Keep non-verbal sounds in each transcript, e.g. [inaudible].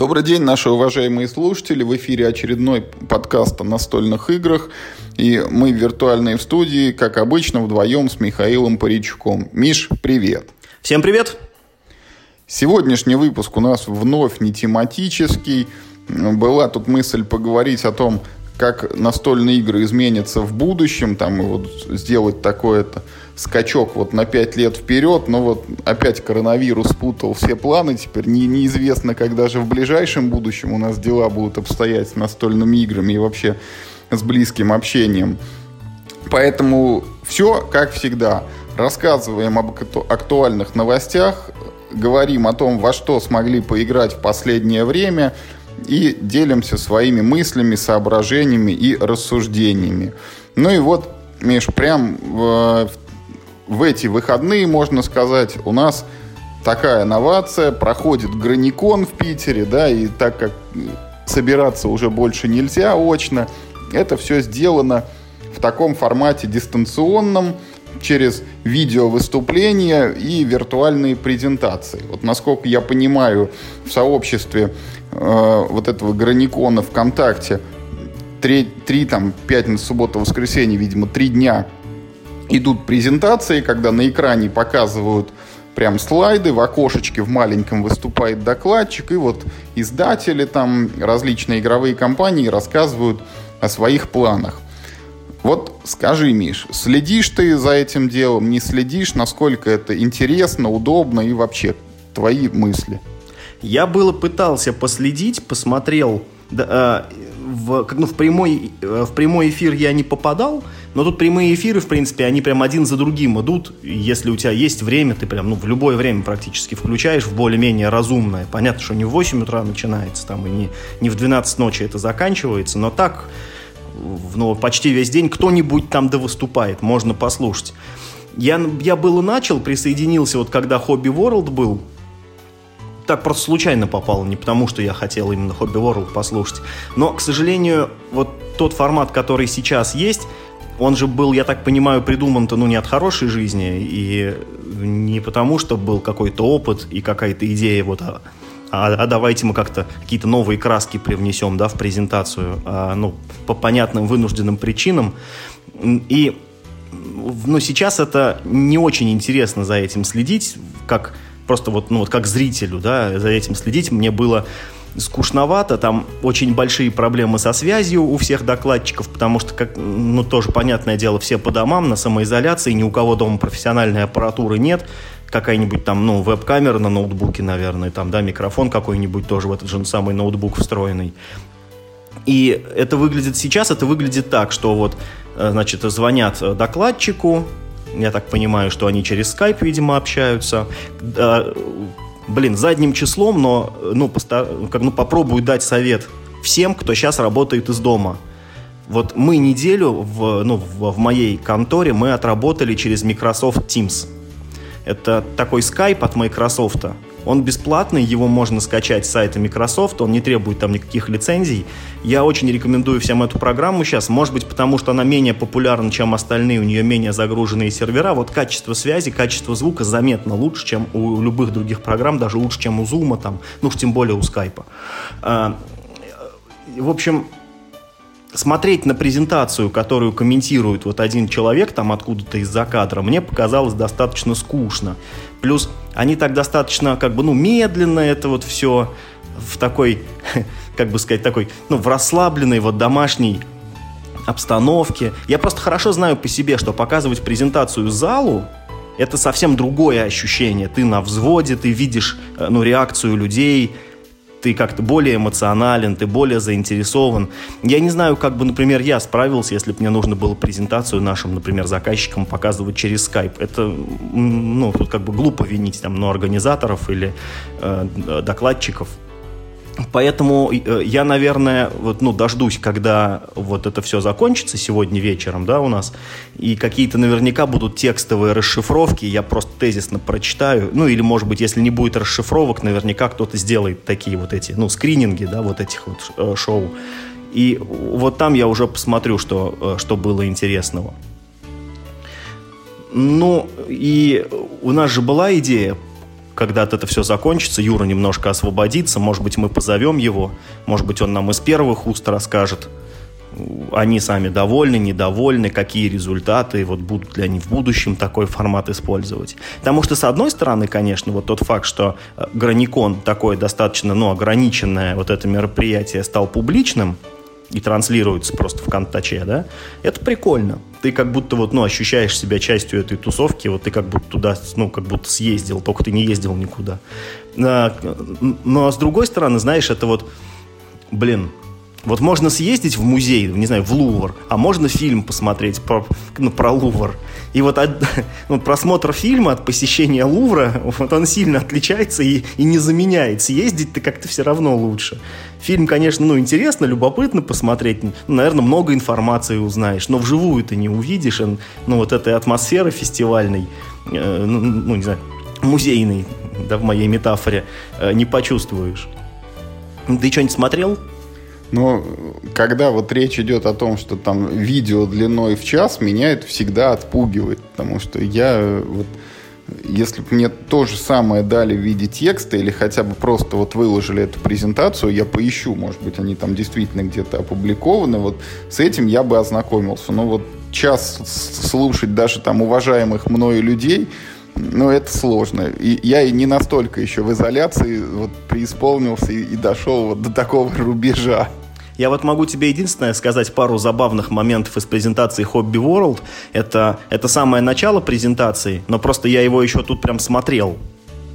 Добрый день, наши уважаемые слушатели. В эфире очередной подкаст о настольных играх. И мы виртуальные в студии, как обычно, вдвоем с Михаилом Паричуком. Миш, привет. Всем привет. Сегодняшний выпуск у нас вновь не тематический. Была тут мысль поговорить о том, как настольные игры изменятся в будущем, там, и вот сделать такое-то скачок вот на 5 лет вперед, но вот опять коронавирус путал все планы, теперь не, неизвестно, когда же в ближайшем будущем у нас дела будут обстоять с настольными играми и вообще с близким общением. Поэтому все как всегда. Рассказываем об актуальных новостях, говорим о том, во что смогли поиграть в последнее время и делимся своими мыслями, соображениями и рассуждениями. Ну и вот, Миш, прям в в эти выходные, можно сказать, у нас такая новация. Проходит Граникон в Питере, да, и так как собираться уже больше нельзя очно, это все сделано в таком формате дистанционном, через видеовыступления и виртуальные презентации. Вот насколько я понимаю, в сообществе э, вот этого Граникона ВКонтакте три, три там, пятница, суббота, воскресенье, видимо, три дня идут презентации, когда на экране показывают прям слайды, в окошечке в маленьком выступает докладчик, и вот издатели там, различные игровые компании рассказывают о своих планах. Вот скажи, Миш, следишь ты за этим делом, не следишь, насколько это интересно, удобно и вообще твои мысли? Я было пытался последить, посмотрел, да, э, в, ну, в, прямой, э, в прямой эфир я не попадал, но тут прямые эфиры, в принципе, они прям один за другим идут. Если у тебя есть время, ты прям ну, в любое время практически включаешь в более-менее разумное. Понятно, что не в 8 утра начинается, там, и не, не в 12 ночи это заканчивается, но так ну, почти весь день кто-нибудь там да выступает, можно послушать. Я, я было начал, присоединился, вот когда Hobby World был, так просто случайно попал, не потому что я хотел именно Hobby World послушать. Но, к сожалению, вот тот формат, который сейчас есть, он же был, я так понимаю, придуман-то, ну, не от хорошей жизни, и не потому, что был какой-то опыт и какая-то идея, вот, а, а, а давайте мы как-то какие-то новые краски привнесем, да, в презентацию, а, ну, по понятным вынужденным причинам. И, ну, сейчас это не очень интересно за этим следить, как просто вот, ну, вот как зрителю, да, за этим следить мне было скучновато, там очень большие проблемы со связью у всех докладчиков, потому что, как, ну, тоже понятное дело, все по домам, на самоизоляции, ни у кого дома профессиональной аппаратуры нет, какая-нибудь там, ну, веб-камера на ноутбуке, наверное, там, да, микрофон какой-нибудь тоже в этот же самый ноутбук встроенный. И это выглядит сейчас, это выглядит так, что вот, э, значит, звонят докладчику, я так понимаю, что они через Skype, видимо, общаются блин, задним числом, но ну, постар... как, ну, попробую дать совет всем, кто сейчас работает из дома. Вот мы неделю в, ну, в, в моей конторе мы отработали через Microsoft Teams. Это такой Skype от Microsoft. Он бесплатный, его можно скачать с сайта Microsoft, он не требует там никаких лицензий. Я очень рекомендую всем эту программу сейчас, может быть, потому что она менее популярна, чем остальные, у нее менее загруженные сервера. Вот качество связи, качество звука заметно лучше, чем у любых других программ, даже лучше, чем у Zoom, там, ну уж тем более у Skype. А, в общем, смотреть на презентацию, которую комментирует вот один человек там откуда-то из-за кадра, мне показалось достаточно скучно. Плюс они так достаточно, как бы, ну, медленно это вот все в такой, [laughs] как бы сказать, такой, ну, в расслабленной вот домашней обстановке. Я просто хорошо знаю по себе, что показывать презентацию залу, это совсем другое ощущение. Ты на взводе, ты видишь, э, ну, реакцию людей, ты как-то более эмоционален, ты более заинтересован. Я не знаю, как бы, например, я справился, если бы мне нужно было презентацию нашим, например, заказчикам показывать через Skype. Это, ну, тут как бы глупо винить там, ну, организаторов или э, докладчиков. Поэтому э, я, наверное, вот, ну, дождусь, когда вот это все закончится сегодня вечером, да, у нас, и какие-то наверняка будут текстовые расшифровки, я просто тезисно прочитаю, ну, или, может быть, если не будет расшифровок, наверняка кто-то сделает такие вот эти, ну, скрининги, да, вот этих вот э, шоу. И вот там я уже посмотрю, что, э, что было интересного. Ну, и у нас же была идея когда-то это все закончится, Юра немножко освободится, может быть, мы позовем его, может быть, он нам из первых уст расскажет, они сами довольны, недовольны, какие результаты, вот будут ли они в будущем такой формат использовать. Потому что, с одной стороны, конечно, вот тот факт, что э, Граникон такое достаточно, ну, ограниченное вот это мероприятие стал публичным, и транслируется просто в контаче, да, это прикольно. Ты как будто вот, ну, ощущаешь себя частью этой тусовки, вот ты как будто туда, ну, как будто съездил, только ты не ездил никуда. А, но, с другой стороны, знаешь, это вот, блин, вот можно съездить в музей, не знаю, в Лувр, а можно фильм посмотреть про, ну, про Лувр. И вот от, [laughs] ну, просмотр фильма от посещения Лувра, вот он сильно отличается и, и не заменяет. Съездить-то как-то все равно лучше. Фильм, конечно, ну, интересно, любопытно посмотреть. Ну, наверное, много информации узнаешь, но вживую ты не увидишь. Ну, вот этой атмосферы фестивальной, э, ну, ну, не знаю, музейной, да, в моей метафоре, э, не почувствуешь. Ты что-нибудь смотрел? Но когда вот речь идет о том, что там видео длиной в час, меня это всегда отпугивает, потому что я вот если бы мне то же самое дали в виде текста или хотя бы просто вот выложили эту презентацию, я поищу, может быть, они там действительно где-то опубликованы, вот с этим я бы ознакомился. Но вот час слушать даже там уважаемых мною людей, ну, это сложно. И я и не настолько еще в изоляции вот преисполнился и, и дошел вот до такого рубежа. Я вот могу тебе единственное сказать пару забавных моментов из презентации Hobby World. Это, это самое начало презентации, но просто я его еще тут прям смотрел.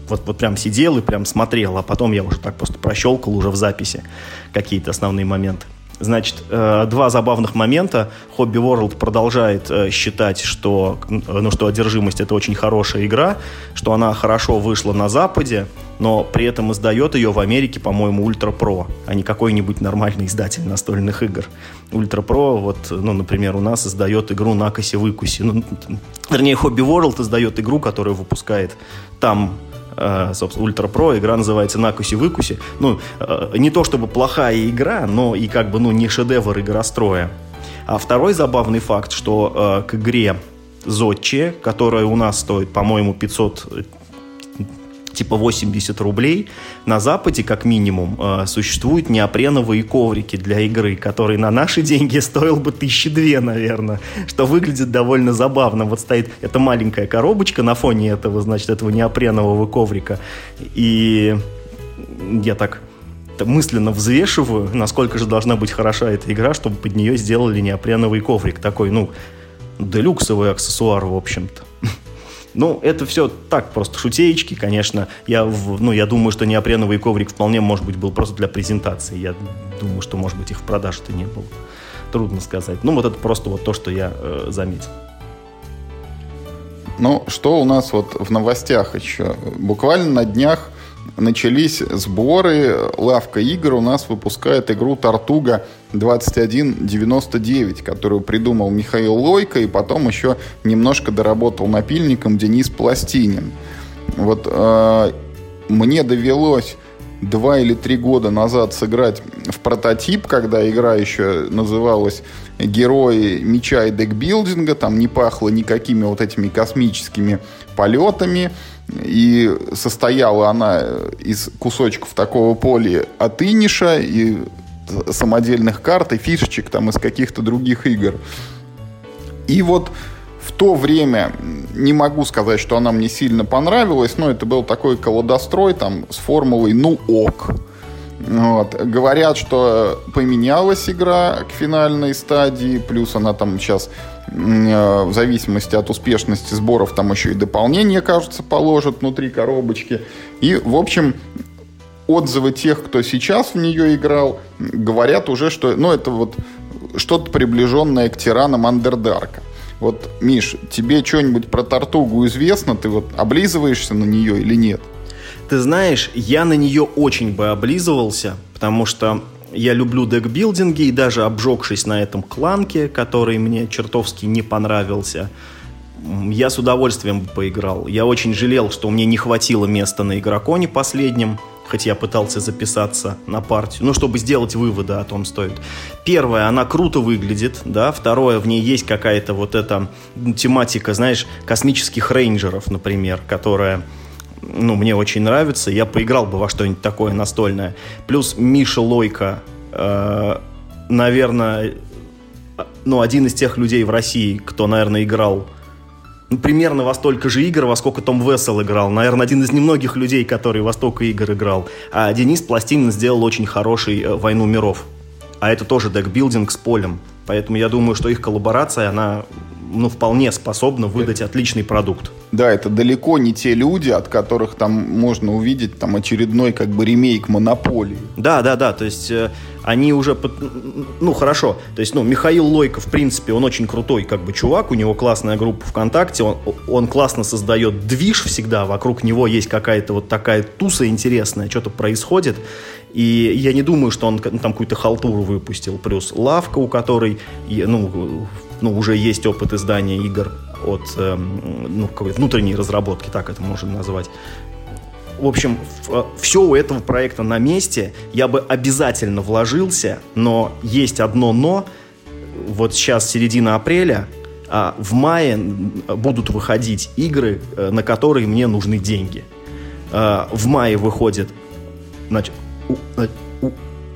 Вот, вот прям сидел и прям смотрел, а потом я уже так просто прощелкал уже в записи какие-то основные моменты. Значит, э, два забавных момента. Hobby World продолжает э, считать, что, ну, что одержимость это очень хорошая игра, что она хорошо вышла на Западе, но при этом издает ее в Америке, по-моему, Ultra Pro, а не какой-нибудь нормальный издатель настольных игр. Ultra Pro, вот, ну, например, у нас издает игру Накоси-Выкуси. Ну, вернее, Hobby World издает игру, которую выпускает там Э, собственно, Ультра Про. Игра называется «Накуси-выкуси». Ну, э, не то чтобы плохая игра, но и как бы, ну, не шедевр игростроя. А второй забавный факт, что э, к игре Зодче, которая у нас стоит, по-моему, 500 типа 80 рублей, на Западе, как минимум, э, существуют неопреновые коврики для игры, которые на наши деньги стоил бы тысячи две, наверное, что выглядит довольно забавно. Вот стоит эта маленькая коробочка на фоне этого, значит, этого неопренового коврика, и я так мысленно взвешиваю, насколько же должна быть хороша эта игра, чтобы под нее сделали неопреновый коврик. Такой, ну, делюксовый аксессуар, в общем-то. Ну, это все так, просто шутеечки, конечно. Я, ну, я думаю, что неопреновый коврик вполне, может быть, был просто для презентации. Я думаю, что, может быть, их в продаже-то не было. Трудно сказать. Ну, вот это просто вот то, что я э, заметил. Ну, что у нас вот в новостях еще? Буквально на днях начались сборы. Лавка игр у нас выпускает игру «Тартуга 2199», которую придумал Михаил Лойко, и потом еще немножко доработал напильником Денис Пластинин. Вот э, мне довелось два или три года назад сыграть в прототип, когда игра еще называлась «Герои меча и декбилдинга», там не пахло никакими вот этими космическими полетами, и состояла она из кусочков такого поля от иниша и самодельных карт и фишечек там из каких-то других игр. И вот в то время не могу сказать, что она мне сильно понравилась, но это был такой колодострой там с формулой «ну ок». Вот. Говорят, что поменялась игра к финальной стадии, плюс она там сейчас в зависимости от успешности сборов там еще и дополнение, кажется, положат внутри коробочки. И, в общем, отзывы тех, кто сейчас в нее играл, говорят уже, что ну, это вот что-то приближенное к тиранам Андердарка. Вот, Миш, тебе что-нибудь про Тартугу известно? Ты вот облизываешься на нее или нет? Ты знаешь, я на нее очень бы облизывался, потому что я люблю декбилдинги, и даже обжегшись на этом кланке, который мне чертовски не понравился, я с удовольствием поиграл. Я очень жалел, что мне не хватило места на игроконе последнем, хоть я пытался записаться на партию, ну, чтобы сделать выводы о том стоит. Первое, она круто выглядит, да, второе, в ней есть какая-то вот эта тематика, знаешь, космических рейнджеров, например, которая ну, мне очень нравится. Я поиграл бы во что-нибудь такое настольное. Плюс Миша Лойка, э, наверное, ну, один из тех людей в России, кто, наверное, играл ну, примерно во столько же игр, во сколько Том Вессел играл. Наверное, один из немногих людей, который во столько игр играл. А Денис Пластинин сделал очень хороший э, «Войну миров». А это тоже декбилдинг с полем. Поэтому я думаю, что их коллаборация, она ну, вполне способна выдать отличный продукт. Да, это далеко не те люди, от которых там можно увидеть там очередной как бы ремейк Монополии. Да, да, да, то есть э, они уже, ну, хорошо, то есть, ну, Михаил Лойко, в принципе, он очень крутой как бы чувак, у него классная группа ВКонтакте, он, он классно создает движ всегда, вокруг него есть какая-то вот такая туса интересная, что-то происходит, и я не думаю, что он там какую-то халтуру выпустил. Плюс Лавка, у которой ну, ну, уже есть опыт издания игр от э, ну, какой-то внутренней разработки, так это можно назвать. В общем, все у этого проекта на месте. Я бы обязательно вложился, но есть одно но. Вот сейчас середина апреля, а в мае будут выходить игры, э, на которые мне нужны деньги. Э, в мае выходит значит, у, у,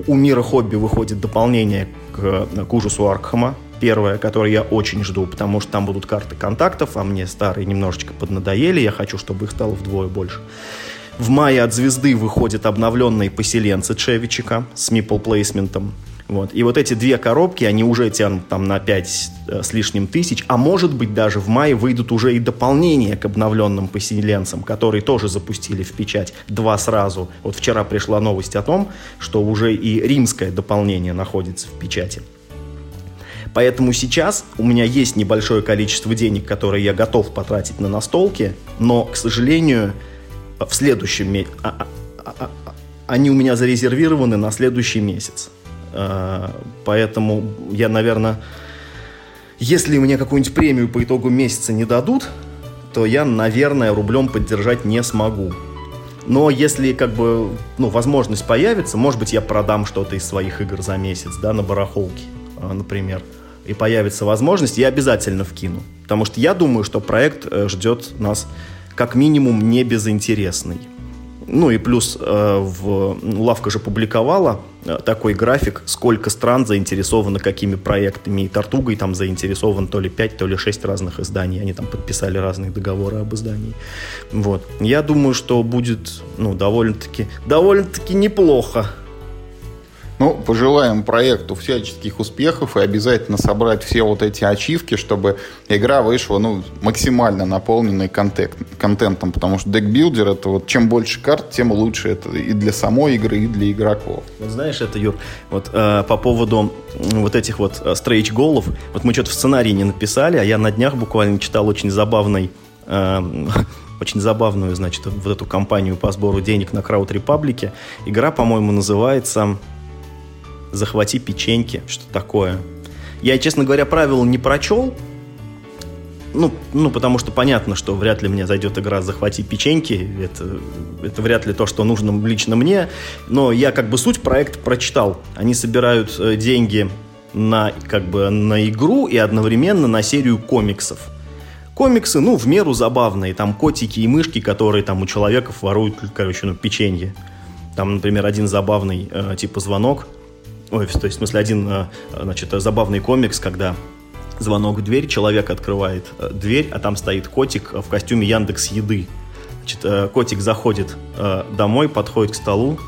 у мира хобби выходит дополнение к, к ужасу Аркхема, первое, которое я очень жду, потому что там будут карты контактов, а мне старые немножечко поднадоели, я хочу, чтобы их стало вдвое больше. В мае от звезды выходят обновленные поселенцы Чевичика с мипл плейсментом. Вот. И вот эти две коробки, они уже тянут там на 5 э, с лишним тысяч, а может быть даже в мае выйдут уже и дополнения к обновленным поселенцам, которые тоже запустили в печать два сразу. Вот вчера пришла новость о том, что уже и римское дополнение находится в печати. Поэтому сейчас у меня есть небольшое количество денег, которые я готов потратить на настолки, но, к сожалению, в следующем месяце а, а, а, они у меня зарезервированы на следующий месяц. Поэтому я, наверное, если мне какую-нибудь премию по итогу месяца не дадут, то я, наверное, рублем поддержать не смогу. Но если как бы ну, возможность появится, может быть, я продам что-то из своих игр за месяц, да, на барахолке, например, и появится возможность, я обязательно вкину. Потому что я думаю, что проект э, ждет нас как минимум не безинтересный. Ну и плюс э, в, Лавка же публиковала э, такой график, сколько стран заинтересованы какими проектами. И Тартугой там заинтересован то ли 5, то ли 6 разных изданий. Они там подписали разные договоры об издании. Вот. Я думаю, что будет ну, довольно-таки довольно-таки неплохо. Ну, пожелаем проекту всяческих успехов и обязательно собрать все вот эти ачивки, чтобы игра вышла ну, максимально наполненной контент, контентом, потому что декбилдер это вот чем больше карт, тем лучше это и для самой игры, и для игроков. Вот знаешь, это, Юр, вот э, по поводу вот этих вот э, стрейч-голов, вот мы что-то в сценарии не написали, а я на днях буквально читал очень забавный э, [laughs] очень забавную, значит, вот эту кампанию по сбору денег на Крауд Репаблике. Игра, по-моему, называется захвати печеньки, что такое. Я, честно говоря, правила не прочел, ну, ну, потому что понятно, что вряд ли мне зайдет игра «Захвати печеньки». Это, это вряд ли то, что нужно лично мне. Но я как бы суть проекта прочитал. Они собирают э, деньги на, как бы, на игру и одновременно на серию комиксов. Комиксы, ну, в меру забавные. Там котики и мышки, которые там у человеков воруют, короче, ну, печенье. Там, например, один забавный, э, типа звонок – Ой, то есть, в смысле, один, э, значит, забавный комикс, когда звонок в дверь, человек открывает э, дверь, а там стоит котик в костюме Яндекс Еды. Значит, э, котик заходит домой, подходит к столу,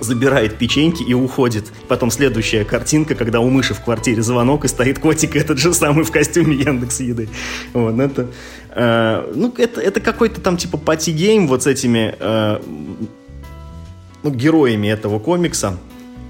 забирает печеньки и уходит. Потом следующая картинка, когда у мыши в квартире звонок, и стоит котик этот же самый в костюме Яндекс Еды. Вот, ну, это, э, ну, это, это какой-то там типа party game вот с этими э, ну, героями этого комикса.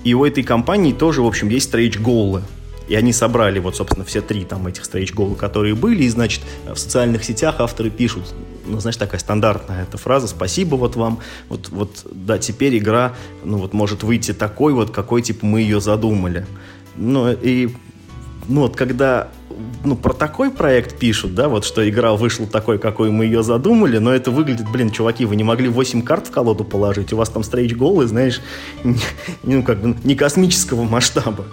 И у этой компании тоже, в общем, есть stretch goal ы. И они собрали вот, собственно, все три там этих stretch goal ы, которые были. И, значит, в социальных сетях авторы пишут, ну, знаешь, такая стандартная эта фраза, спасибо вот вам. Вот, вот, да, теперь игра, ну, вот может выйти такой вот, какой, типа, мы ее задумали. Ну, и, ну, вот когда ну, про такой проект пишут, да, вот что игра вышла такой, какой мы ее задумали, но это выглядит, блин, чуваки, вы не могли 8 карт в колоду положить, у вас там стрейч голы, знаешь, [laughs] ну, как бы не космического масштаба.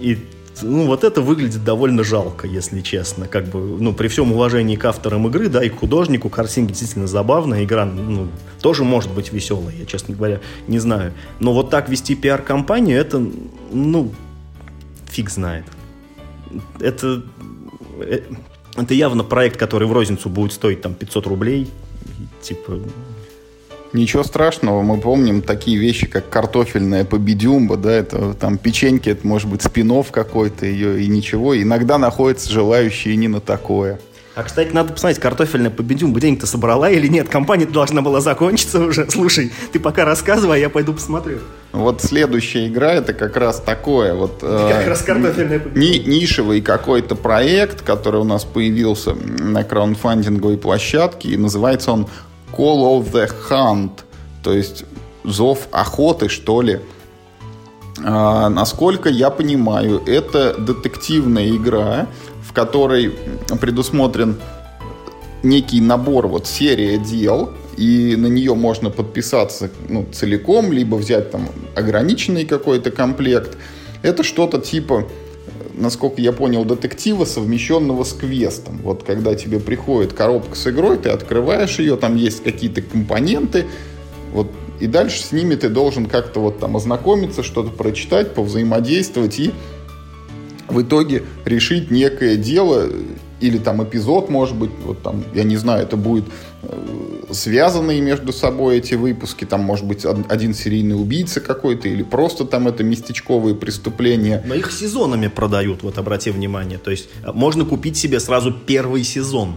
И ну, вот это выглядит довольно жалко, если честно. Как бы, ну, при всем уважении к авторам игры, да, и к художнику, картинка действительно забавная, игра, ну, тоже может быть веселая, я, честно говоря, не знаю. Но вот так вести пиар-компанию, это, ну, фиг знает. Это, э, это явно проект, который в розницу будет стоить там 500 рублей. Типа, Ничего страшного, мы помним такие вещи, как картофельная победюмба, да, это там печеньки, это может быть спинов какой-то ее и ничего. Иногда находятся желающие не на такое. А, кстати, надо посмотреть, картофельная победюмба денег-то собрала или нет? Компания должна была закончиться уже. Слушай, ты пока рассказывай, а я пойду посмотрю. Вот следующая игра это как раз такое вот [laughs] как э, раз картофельная ни, нишевый какой-то проект, который у нас появился на краундфандинговой площадке, и называется он Call of the Hunt, то есть зов охоты, что ли. А, насколько я понимаю, это детективная игра, которой предусмотрен некий набор, вот серия дел, и на нее можно подписаться ну, целиком, либо взять там ограниченный какой-то комплект. Это что-то типа насколько я понял, детектива, совмещенного с квестом. Вот когда тебе приходит коробка с игрой, ты открываешь ее, там есть какие-то компоненты, вот, и дальше с ними ты должен как-то вот там ознакомиться, что-то прочитать, повзаимодействовать и в итоге решить некое дело или там эпизод, может быть, вот там, я не знаю, это будет э, связанные между собой эти выпуски, там может быть один серийный убийца какой-то, или просто там это местечковые преступления. Но их сезонами продают, вот обрати внимание, то есть э, можно купить себе сразу первый сезон.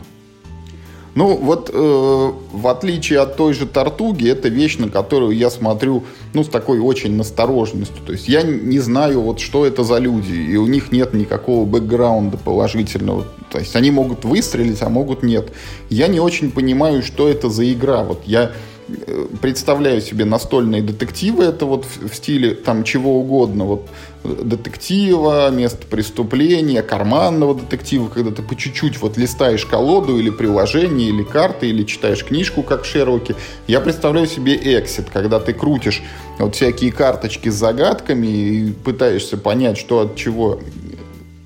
Ну, вот э, в отличие от той же Тартуги, это вещь, на которую я смотрю, ну, с такой очень настороженностью. То есть я не знаю, вот что это за люди, и у них нет никакого бэкграунда положительного. То есть они могут выстрелить, а могут нет. Я не очень понимаю, что это за игра. Вот я представляю себе настольные детективы, это вот в, стиле там чего угодно, вот э, детектива, место преступления, карманного детектива, когда ты по чуть-чуть вот листаешь колоду или приложение, или карты, или читаешь книжку, как в Шерлоке. Я представляю себе эксит, когда ты крутишь вот всякие карточки с загадками и пытаешься понять, что от чего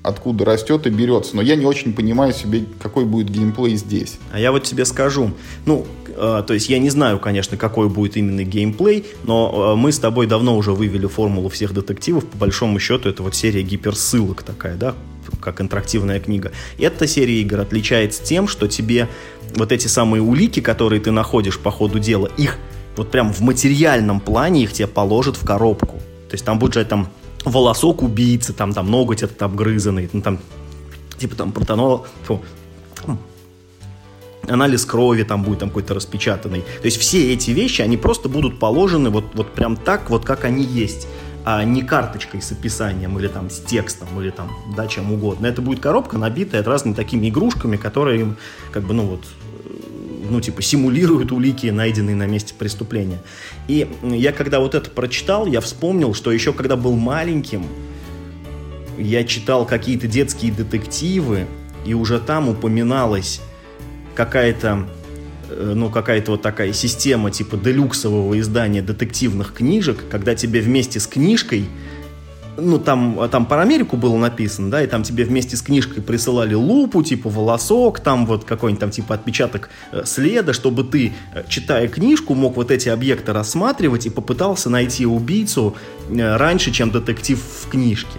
откуда растет и берется. Но я не очень понимаю себе, какой будет геймплей здесь. А я вот тебе скажу. Ну, то есть я не знаю, конечно, какой будет именно геймплей, но э, мы с тобой давно уже вывели формулу всех детективов. По большому счету, это вот серия гиперссылок такая, да, как интерактивная книга. Эта серия игр отличается тем, что тебе вот эти самые улики, которые ты находишь по ходу дела, их вот прям в материальном плане их тебе положат в коробку. То есть там будет же там волосок убийцы, там, там ноготь этот обгрызанный, ну, там, типа там протонол, фу, анализ крови там будет там какой-то распечатанный. То есть все эти вещи, они просто будут положены вот, вот прям так, вот как они есть а не карточкой с описанием или там с текстом или там, да, чем угодно. Это будет коробка, набитая разными такими игрушками, которые как бы, ну вот, ну, типа, симулируют улики, найденные на месте преступления. И я, когда вот это прочитал, я вспомнил, что еще когда был маленьким, я читал какие-то детские детективы, и уже там упоминалась какая-то э, ну, какая-то вот такая система типа делюксового издания детективных книжек, когда тебе вместе с книжкой ну, там, там про Америку было написано, да, и там тебе вместе с книжкой присылали лупу, типа волосок, там вот какой-нибудь там типа отпечаток э, следа, чтобы ты, э, читая книжку, мог вот эти объекты рассматривать и попытался найти убийцу раньше, чем детектив в книжке.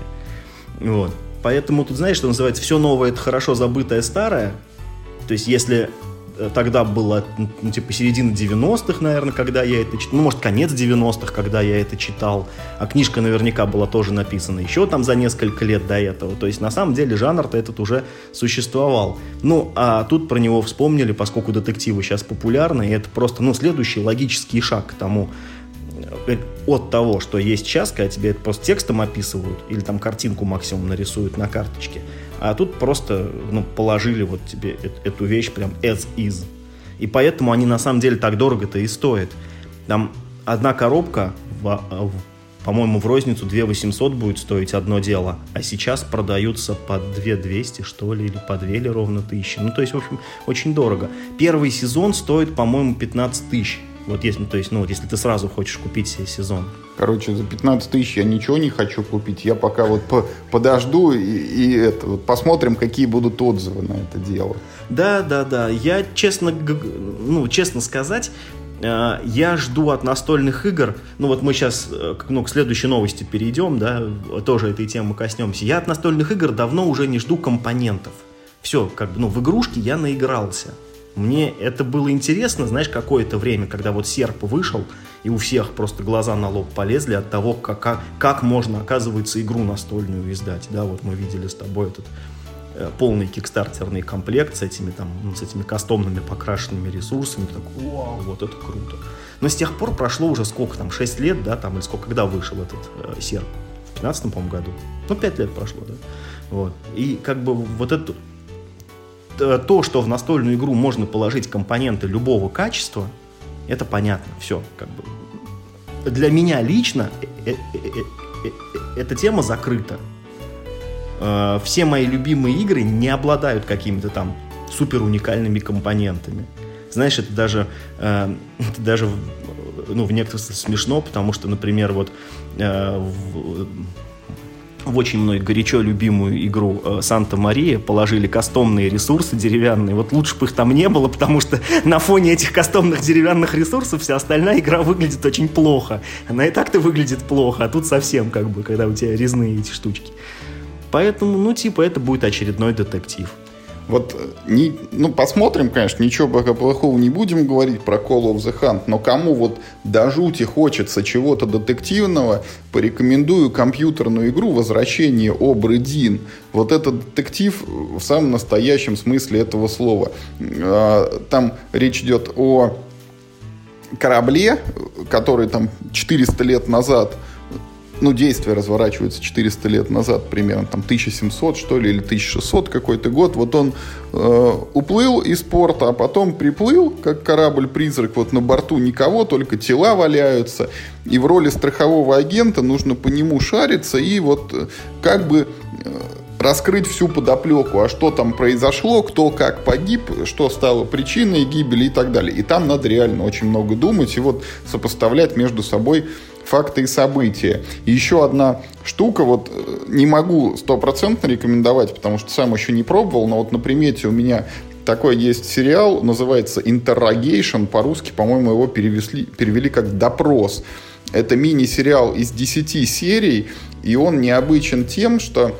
Вот. Поэтому тут, знаешь, что называется, все новое это хорошо забытое старое. То есть, если Э, тогда было, ну, типа, середина 90-х, наверное, когда я это читал. Ну, может, конец 90-х, когда я это читал. А книжка наверняка была тоже написана еще там за несколько лет до этого. То есть, на самом деле, жанр-то этот уже существовал. Ну, а тут про него вспомнили, поскольку детективы сейчас популярны, и это просто, ну, следующий логический шаг к тому, э, от того, что есть сейчас, когда тебе это просто текстом описывают, или там картинку максимум нарисуют на карточке, а тут просто ну, положили вот тебе эту вещь прям as is. И поэтому они на самом деле так дорого-то и стоят. Там одна коробка, в, в, по-моему, в розницу 2 800 будет стоить одно дело, а сейчас продаются по 2 200, что ли, или по 2 ровно тысячи. Ну, то есть, в общем, очень дорого. Первый сезон стоит, по-моему, 15 тысяч Вот если, то есть, ну, вот если ты сразу хочешь купить себе сезон. Короче, за 15 тысяч я ничего не хочу купить. Я пока вот по подожду и, и это, вот посмотрим, какие будут отзывы на это дело. Да, да, да. Я честно, ну, честно сказать, э, я жду от настольных игр, ну вот мы сейчас э, ну, к следующей новости перейдем, да, тоже этой темы коснемся. Я от настольных игр давно уже не жду компонентов. Все, как бы, ну, в игрушки я наигрался. Мне это было интересно, знаешь, какое-то время, когда вот серп вышел, и у всех просто глаза на лоб полезли от того, как, как, как можно, оказывается, игру настольную издать. Да, вот мы видели с тобой этот э, полный кикстартерный комплект с этими там, ну, с этими кастомными покрашенными ресурсами. Так, вау, вот это круто. Но с тех пор прошло уже сколько там, 6 лет, да, там, или сколько, когда вышел этот э, серп? В 15 по-моему, году. Ну, 5 лет прошло, да. Вот. И как бы вот это Э, то, что в настольную игру можно положить компоненты любого качества, это понятно, все, как бы. Для меня лично э, э, эта тема закрыта. Все мои любимые игры не обладают какими-то там супер уникальными компонентами. Знаешь, это даже, [laughs] это даже ну, в некоторых смешно, потому что, например, вот в очень мной горячо любимую игру э, Санта-Мария положили кастомные ресурсы деревянные. Вот лучше бы их там не было, потому что [laughs] на фоне этих кастомных деревянных ресурсов вся остальная игра выглядит очень плохо. Она и так-то выглядит плохо, а тут совсем как бы, когда у тебя резные эти штучки. Поэтому, ну, типа, это будет очередной детектив. Вот, э, не, ну, посмотрим, конечно, ничего пока плохого не будем говорить про Call of the Hunt, но кому вот до жути хочется чего-то детективного, порекомендую компьютерную игру «Возвращение Обры Дин». Вот этот детектив в самом настоящем смысле этого слова. А, там речь идет о корабле, который там 400 лет назад ну, действие разворачивается 400 лет назад, примерно, там, 1700, что ли, или 1600 какой-то год. Вот он э, уплыл из порта, а потом приплыл, как корабль-призрак, вот на борту никого, только тела валяются. И в роли страхового агента нужно по нему шариться и вот э, как бы э, раскрыть всю подоплеку, а что там произошло, кто как погиб, что стало причиной гибели и так далее. И там надо реально очень много думать и вот сопоставлять между собой факты и события. И еще одна штука, вот э, не могу стопроцентно рекомендовать, потому что сам еще не пробовал, но вот на примете у меня такой есть сериал, называется Interrogation, по-русски, по-моему, его перевели, перевели как «Допрос». Это мини-сериал из 10 серий, и он необычен тем, что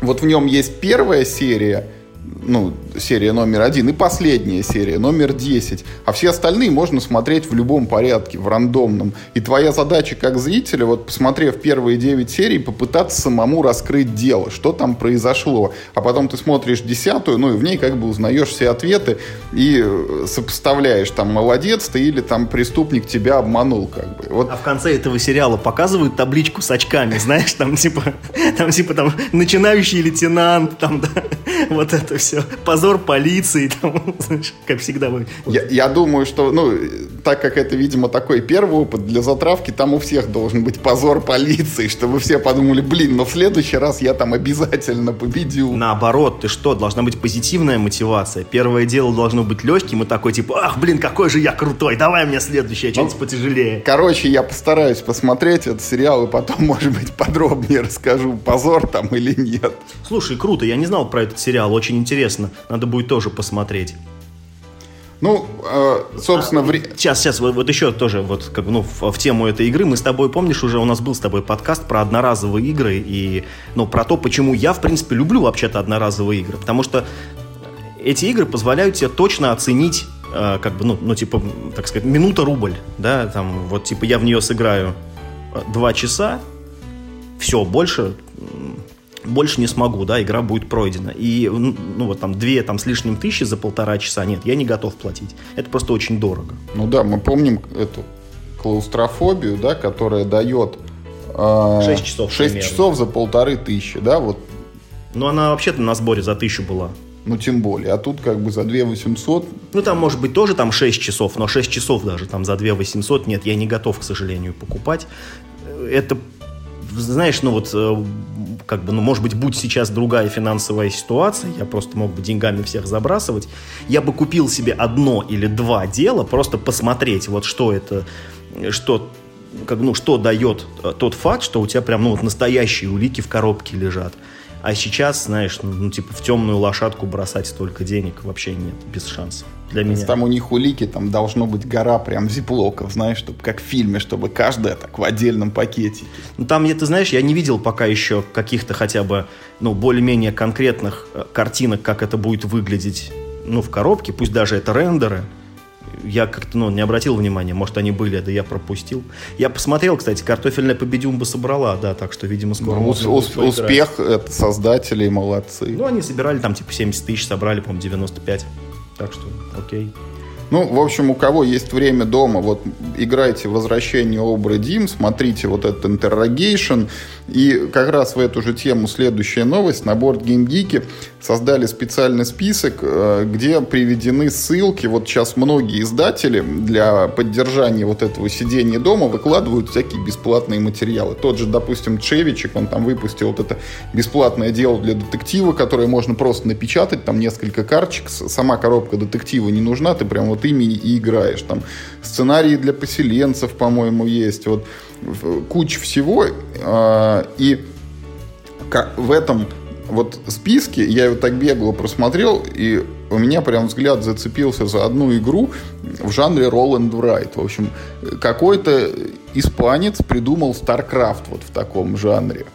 вот в нем есть первая серия – ну, серия номер один и последняя серия, номер 10. А все остальные можно смотреть в любом порядке, в рандомном. И твоя задача как зрителя, вот посмотрев первые 9 серий, попытаться самому раскрыть дело, что там произошло. А потом ты смотришь десятую, ну и в ней как бы узнаешь все ответы и э, сопоставляешь, там, молодец ты или там преступник тебя обманул, как бы. Вот. А в конце этого сериала показывают табличку с очками, знаешь, там типа, там типа там начинающий лейтенант, там, да, [laughs] вот это все. Позор полиции, там, [laughs] знаешь, как всегда. Я, я думаю, что, ну, так как это, видимо, такой первый опыт для затравки, там у всех должен быть позор полиции, чтобы все подумали, блин, но в следующий раз я там обязательно победю. Наоборот, ты что, должна быть позитивная мотивация. Первое дело должно быть легким и такой, типа, ах, блин, какой же я крутой, давай мне следующее, что-нибудь ну, потяжелее. Короче, я постараюсь посмотреть этот сериал и потом, [laughs] может быть, подробнее расскажу, позор там или нет. Слушай, круто, я не знал про этот сериал, очень интересно. Надо будет тоже посмотреть. Ну, э, собственно, а, вре... сейчас, сейчас, вот, вот еще тоже вот как ну в, в тему этой игры мы с тобой помнишь уже у нас был с тобой подкаст про одноразовые игры и ну про то, почему я в принципе люблю вообще-то одноразовые игры, потому что эти игры позволяют тебе точно оценить э, как бы ну ну типа так сказать минута рубль, да, там вот типа я в нее сыграю э, два часа, все больше больше не смогу, да, игра будет пройдена. И, ну, ну, вот там две там с лишним тысячи за полтора часа, нет, я не готов платить. Это просто очень дорого. Ну да, мы помним эту клаустрофобию, да, которая дает э, 6 часов 6 примерно. часов за полторы тысячи, да, вот. Ну, она вообще-то на сборе за тысячу была. Ну, тем более. А тут как бы за 2 800... Ну, там может быть тоже там 6 часов, но 6 часов даже там за 2 800 нет, я не готов, к сожалению, покупать. Это знаешь, ну вот, э, как бы, ну, может быть, будь сейчас другая финансовая ситуация, я просто мог бы деньгами всех забрасывать, я бы купил себе одно или два дела, просто посмотреть, вот что это, что как, ну, что дает э, тот факт, что у тебя прям, ну, вот настоящие улики в коробке лежат. А сейчас, знаешь, ну, ну, типа в темную лошадку бросать столько денег вообще нет, без шансов. Для меня. Там у них улики, там должно быть гора прям зиплоков, знаешь, чтобы как в фильме, чтобы каждая так в отдельном пакете. Ну там, ты знаешь, я не видел пока еще каких-то хотя бы, ну, более-менее конкретных э, картинок, как это будет выглядеть, ну, в коробке, пусть даже это рендеры я как-то ну, не обратил внимания, может, они были, да я пропустил. Я посмотрел, кстати, картофельная победюмба собрала, да, так что, видимо, скоро ну, можно ус- Успех это создателей, молодцы. Ну, они собирали там, типа, 70 тысяч, собрали, по-моему, 95. Так что, окей. Ну, в общем, у кого есть время дома, вот играйте «Возвращение Обры Дим», смотрите вот этот «Interrogation», и как раз в эту же тему следующая новость. На борт GameGeek создали специальный список, э, где приведены ссылки. Вот сейчас многие издатели для поддержания вот этого сидения дома выкладывают всякие бесплатные материалы. Тот же, допустим, Чевичек, он там выпустил вот это бесплатное дело для детектива, которое можно просто напечатать, там несколько карточек, сама коробка детектива не нужна, ты прям вот ими и играешь. Там сценарии для поселенцев, по-моему, есть. Вот куча всего. А, и в этом вот списке я его так бегло просмотрел, и у меня прям взгляд зацепился за одну игру в жанре Roll Write. В общем, какой-то испанец придумал StarCraft вот в таком жанре.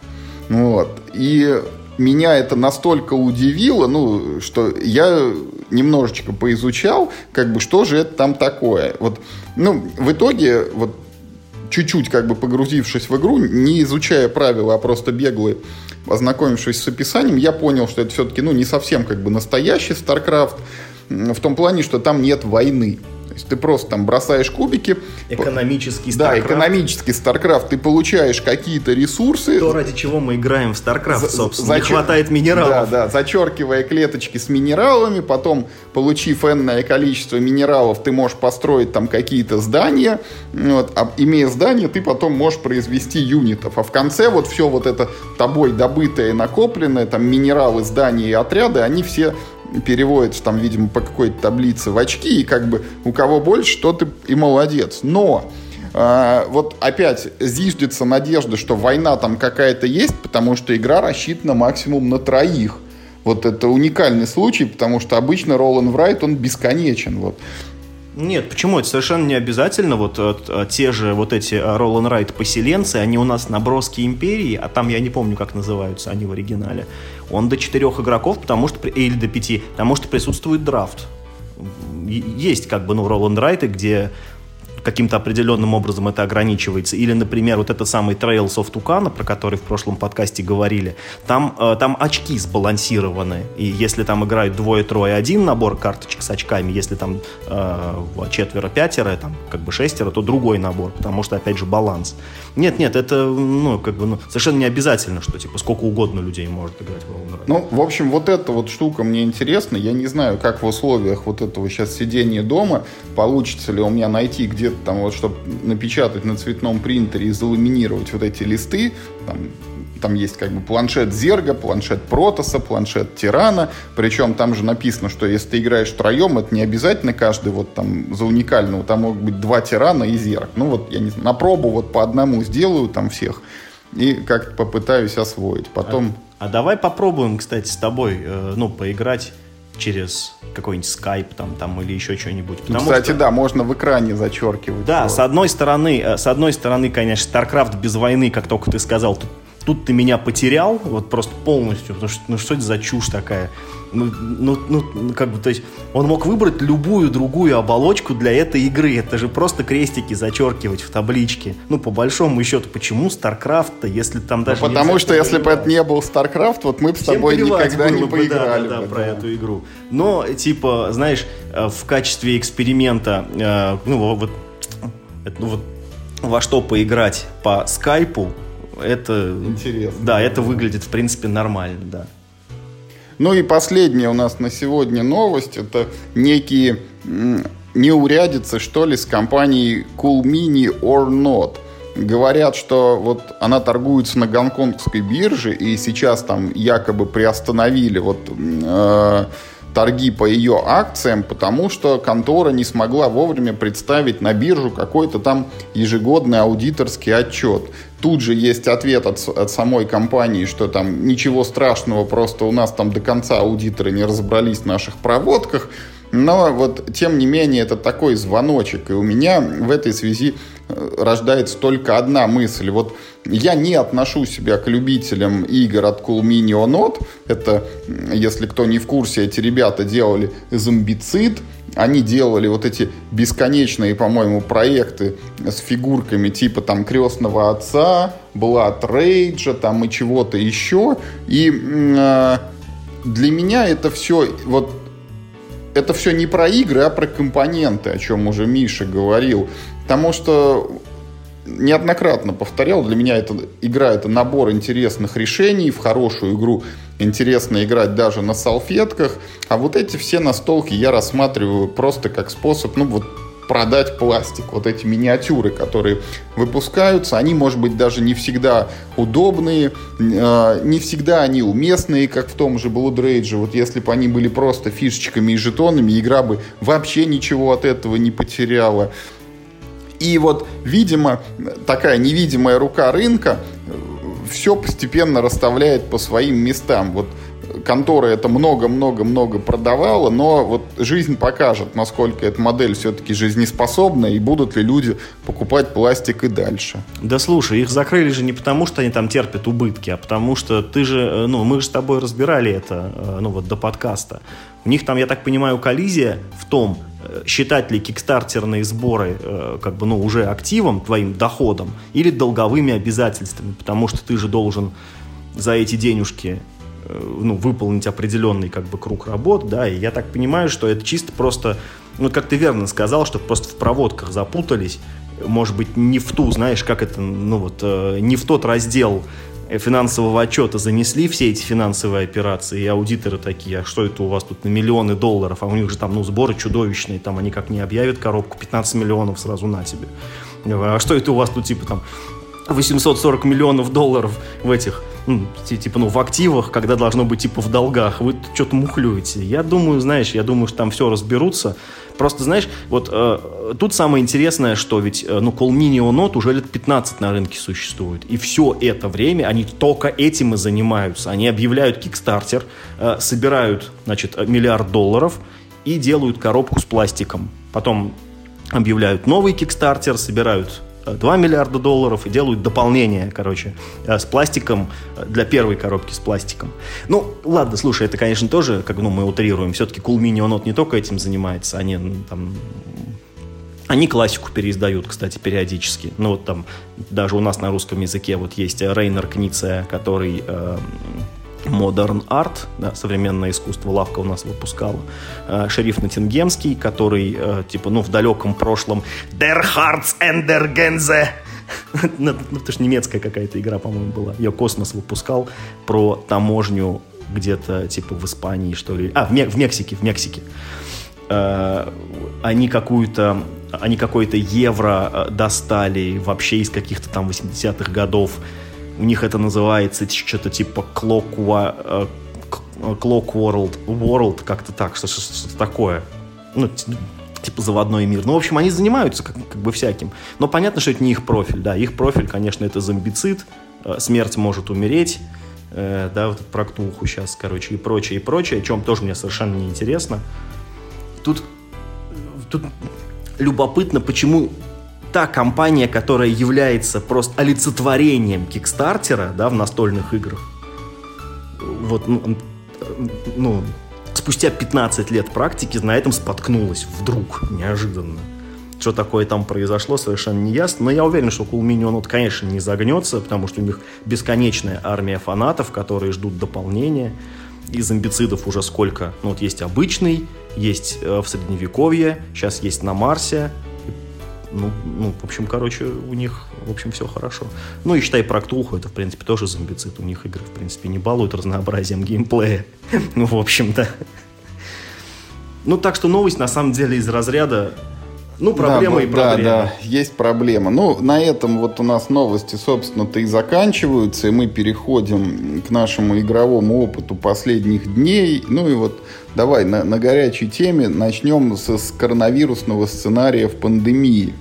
Вот. И меня это настолько удивило, ну, что я немножечко поизучал, как бы, что же это там такое. Вот, ну, в итоге, вот, чуть-чуть как бы погрузившись в игру, не изучая правила, а просто беглый, ознакомившись с описанием, я понял, что это все-таки, ну, не совсем как бы настоящий StarCraft, в том плане, что там нет войны есть ты просто там бросаешь кубики. Экономический StarCraft. Да, экономический StarCraft. Ты получаешь какие-то ресурсы. То, ради чего мы играем в StarCraft, собственно. Зачер... Не хватает минералов. Да, да, зачеркивая клеточки с минералами, потом, получив энное количество минералов, ты можешь построить там какие-то здания. Вот, а имея здание, ты потом можешь произвести юнитов. А в конце вот все вот это тобой добытое накопленное, там минералы, здания и отряды, они все переводится там, видимо, по какой-то таблице в очки, и как бы у кого больше, тот и, и молодец. Но э, вот опять зиждется надежда, что война там какая-то есть, потому что игра рассчитана максимум на троих. Вот это уникальный случай, потому что обычно Ролан Врайт, он бесконечен. Вот. Нет, почему? Это совершенно не обязательно. Вот а, те же вот эти Ролан Райт поселенцы, они у нас наброски империи, а там я не помню, как называются они в оригинале. Он до четырех игроков, потому что или до пяти, потому что присутствует драфт. Есть как бы ну Роланд Райты, где каким-то определенным образом это ограничивается. Или, например, вот этот самый Trails of Tucana, про который в прошлом подкасте говорили, там, э, там очки сбалансированы. И если там играют двое, трое, один набор карточек с очками, если там э, четверо, пятеро, там как бы шестеро, то другой набор, потому что, опять же, баланс. Нет, нет, это ну, как бы, ну, совершенно не обязательно, что типа сколько угодно людей может играть в Roll Ну, в общем, вот эта вот штука мне интересна. Я не знаю, как в условиях вот этого сейчас сидения дома, получится ли у меня найти где-то там вот, чтобы напечатать на цветном принтере и заламинировать вот эти листы, там, там есть как бы планшет Зерга, планшет Протоса, планшет Тирана. Причем там же написано, что если ты играешь втроем, это не обязательно каждый вот там за уникального. Там могут быть два Тирана и Зерг. Ну вот я не знаю, на пробу вот по одному сделаю там всех и как-то попытаюсь освоить. Потом... А, а давай попробуем, кстати, с тобой, э, ну, поиграть через какой-нибудь скайп там, там или еще что-нибудь. Ну, кстати, что... да, можно в экране зачеркивать. Да, вот. с одной стороны, э, с одной стороны, конечно, StarCraft без войны, как только ты сказал, тут тут ты меня потерял, вот просто полностью, потому что, ну что это за чушь такая? Ну, ну, ну, как бы, то есть, он мог выбрать любую другую оболочку для этой игры. Это же просто крестики зачеркивать в табличке. Ну, по большому счету, почему StarCraft-то, если там даже... Ну, потому что, если бы это не был StarCraft, вот мы бы с тобой никогда не поиграли. Да, да, да, про эту игру. Но, типа, знаешь, э, в качестве эксперимента, э, ну, вот, ну, вот во что поиграть по скайпу, это... Интересно. Да, это выглядит, в принципе, нормально, да. Ну и последняя у нас на сегодня новость. Это некие неурядицы, что ли, с компанией Cool Mini or Not. говорят, что вот она торгуется на гонконгской бирже, и сейчас там якобы приостановили вот э, торги по ее акциям, потому что контора не смогла вовремя представить на биржу какой-то там ежегодный аудиторский отчет. Тут же есть ответ от, от самой компании, что там ничего страшного, просто у нас там до конца аудиторы не разобрались в наших проводках. Но вот, тем не менее, это такой звоночек. И у меня в этой связи э, рождается только одна мысль. Вот я не отношу себя к любителям игр от Cool Mini Not. Это, если кто не в курсе, эти ребята делали зомбицид. Они делали вот эти бесконечные, по-моему, проекты с фигурками типа там крестного отца, Blood Rage, там и чего-то еще. И э, для меня это все вот это все не про игры, а про компоненты, о чем уже Миша говорил. Потому что неоднократно повторял, для меня эта игра это набор интересных решений, в хорошую игру интересно играть даже на салфетках, а вот эти все настолки я рассматриваю просто как способ, ну вот продать пластик. Вот эти миниатюры, которые выпускаются, они, может быть, даже не всегда удобные, э, не всегда они уместные, как в том же Blood Rage. Вот если бы они были просто фишечками и жетонами, игра бы вообще ничего от этого не потеряла. И вот, видимо, такая невидимая рука рынка э, все постепенно расставляет по своим местам. Вот контора это много-много-много продавала, но вот жизнь покажет, насколько эта модель все-таки жизнеспособна и будут ли люди покупать пластик и дальше. Да слушай, их закрыли же не потому, что они там терпят убытки, а потому что ты же, э, ну, мы же с тобой разбирали это, э, ну, вот до подкаста. У них там, я так понимаю, коллизия в том, э, считать ли кикстартерные сборы как бы, ну, уже активом, твоим доходом, или долговыми обязательствами, потому что ты же должен за эти денежки Э, ну, выполнить определенный как бы круг работ, да, и я так понимаю, что это чисто просто, ну, как ты верно сказал, что просто в проводках запутались, может быть, не в ту, знаешь, как это, ну, вот, э, не в тот раздел финансового отчета занесли все эти финансовые операции, и аудиторы такие, а что это у вас тут на миллионы долларов, а у них же там, ну, сборы чудовищные, там они как не объявят коробку, 15 миллионов сразу на тебе. А что это у вас тут, типа, там, 840 миллионов долларов в этих ну, типа, ну, в активах, когда должно быть, типа, в долгах. Вы что-то мухлюете. Я думаю, знаешь, я думаю, что там все разберутся. Просто, знаешь, вот э, тут самое интересное, что ведь, э, ну, Mini Note уже лет 15 на рынке существует. И все это время они только этим и занимаются. Они объявляют Kickstarter, э, собирают, значит, миллиард долларов и делают коробку с пластиком. Потом объявляют новый Kickstarter, собирают 2 миллиарда долларов и делают дополнение, короче, э, с пластиком э, для первой коробки с пластиком. Ну, ладно, слушай, это, конечно, тоже, как ну, мы утрируем. Все-таки Cool Mini Onot не только этим занимается, они там они классику переиздают, кстати, периодически. Ну, вот там даже у нас на русском языке вот есть Рейнер Книция, который э, Modern Art, да, современное искусство, лавка у нас выпускала. Э, шериф Натингемский, который, э, типа, ну, в далеком прошлом Der Hearts and der Gänse [laughs] ну, ну, это же немецкая какая-то игра, по-моему, была. Ее Космос выпускал про таможню где-то, типа, в Испании, что ли. А, в, в Мексике, в Мексике. Э, они какую-то они какой-то евро достали вообще из каких-то там 80-х годов у них это называется что-то типа Clock, uh, Clock World, World как-то так, что-то что такое. Ну, типа заводной мир. Ну, в общем, они занимаются как, как бы всяким. Но понятно, что это не их профиль, да. Их профиль, конечно, это зомбицид, э, смерть может умереть, э, да, вот про ктулху сейчас, короче, и прочее, и прочее, о чем тоже мне совершенно не интересно. Тут, тут любопытно, почему та компания, которая является просто олицетворением Кикстартера, да, в настольных играх, вот, ну, ну, спустя 15 лет практики на этом споткнулась вдруг, неожиданно. Что такое там произошло, совершенно не ясно. Но я уверен, что Cool Minion, вот, конечно, не загнется, потому что у них бесконечная армия фанатов, которые ждут дополнения. И зомбицидов уже сколько? Ну, вот есть обычный, есть э, в Средневековье, сейчас есть на Марсе, ну, ну, в общем, короче, у них, в общем, все хорошо. Ну и считай про Ктулху, это, в принципе, тоже зомбицид. У них игры, в принципе, не балуют разнообразием геймплея. [laughs] Ну, в общем-то. Ну, так что новость, на самом деле, из разряда Ну, проблема да, и проблема. Да, да, есть проблема. Ну, на этом вот у нас новости, собственно-то и заканчиваются, и мы переходим к нашему игровому опыту последних дней. Ну и вот давай на, на горячей теме начнем с, с коронавирусного сценария в пандемии.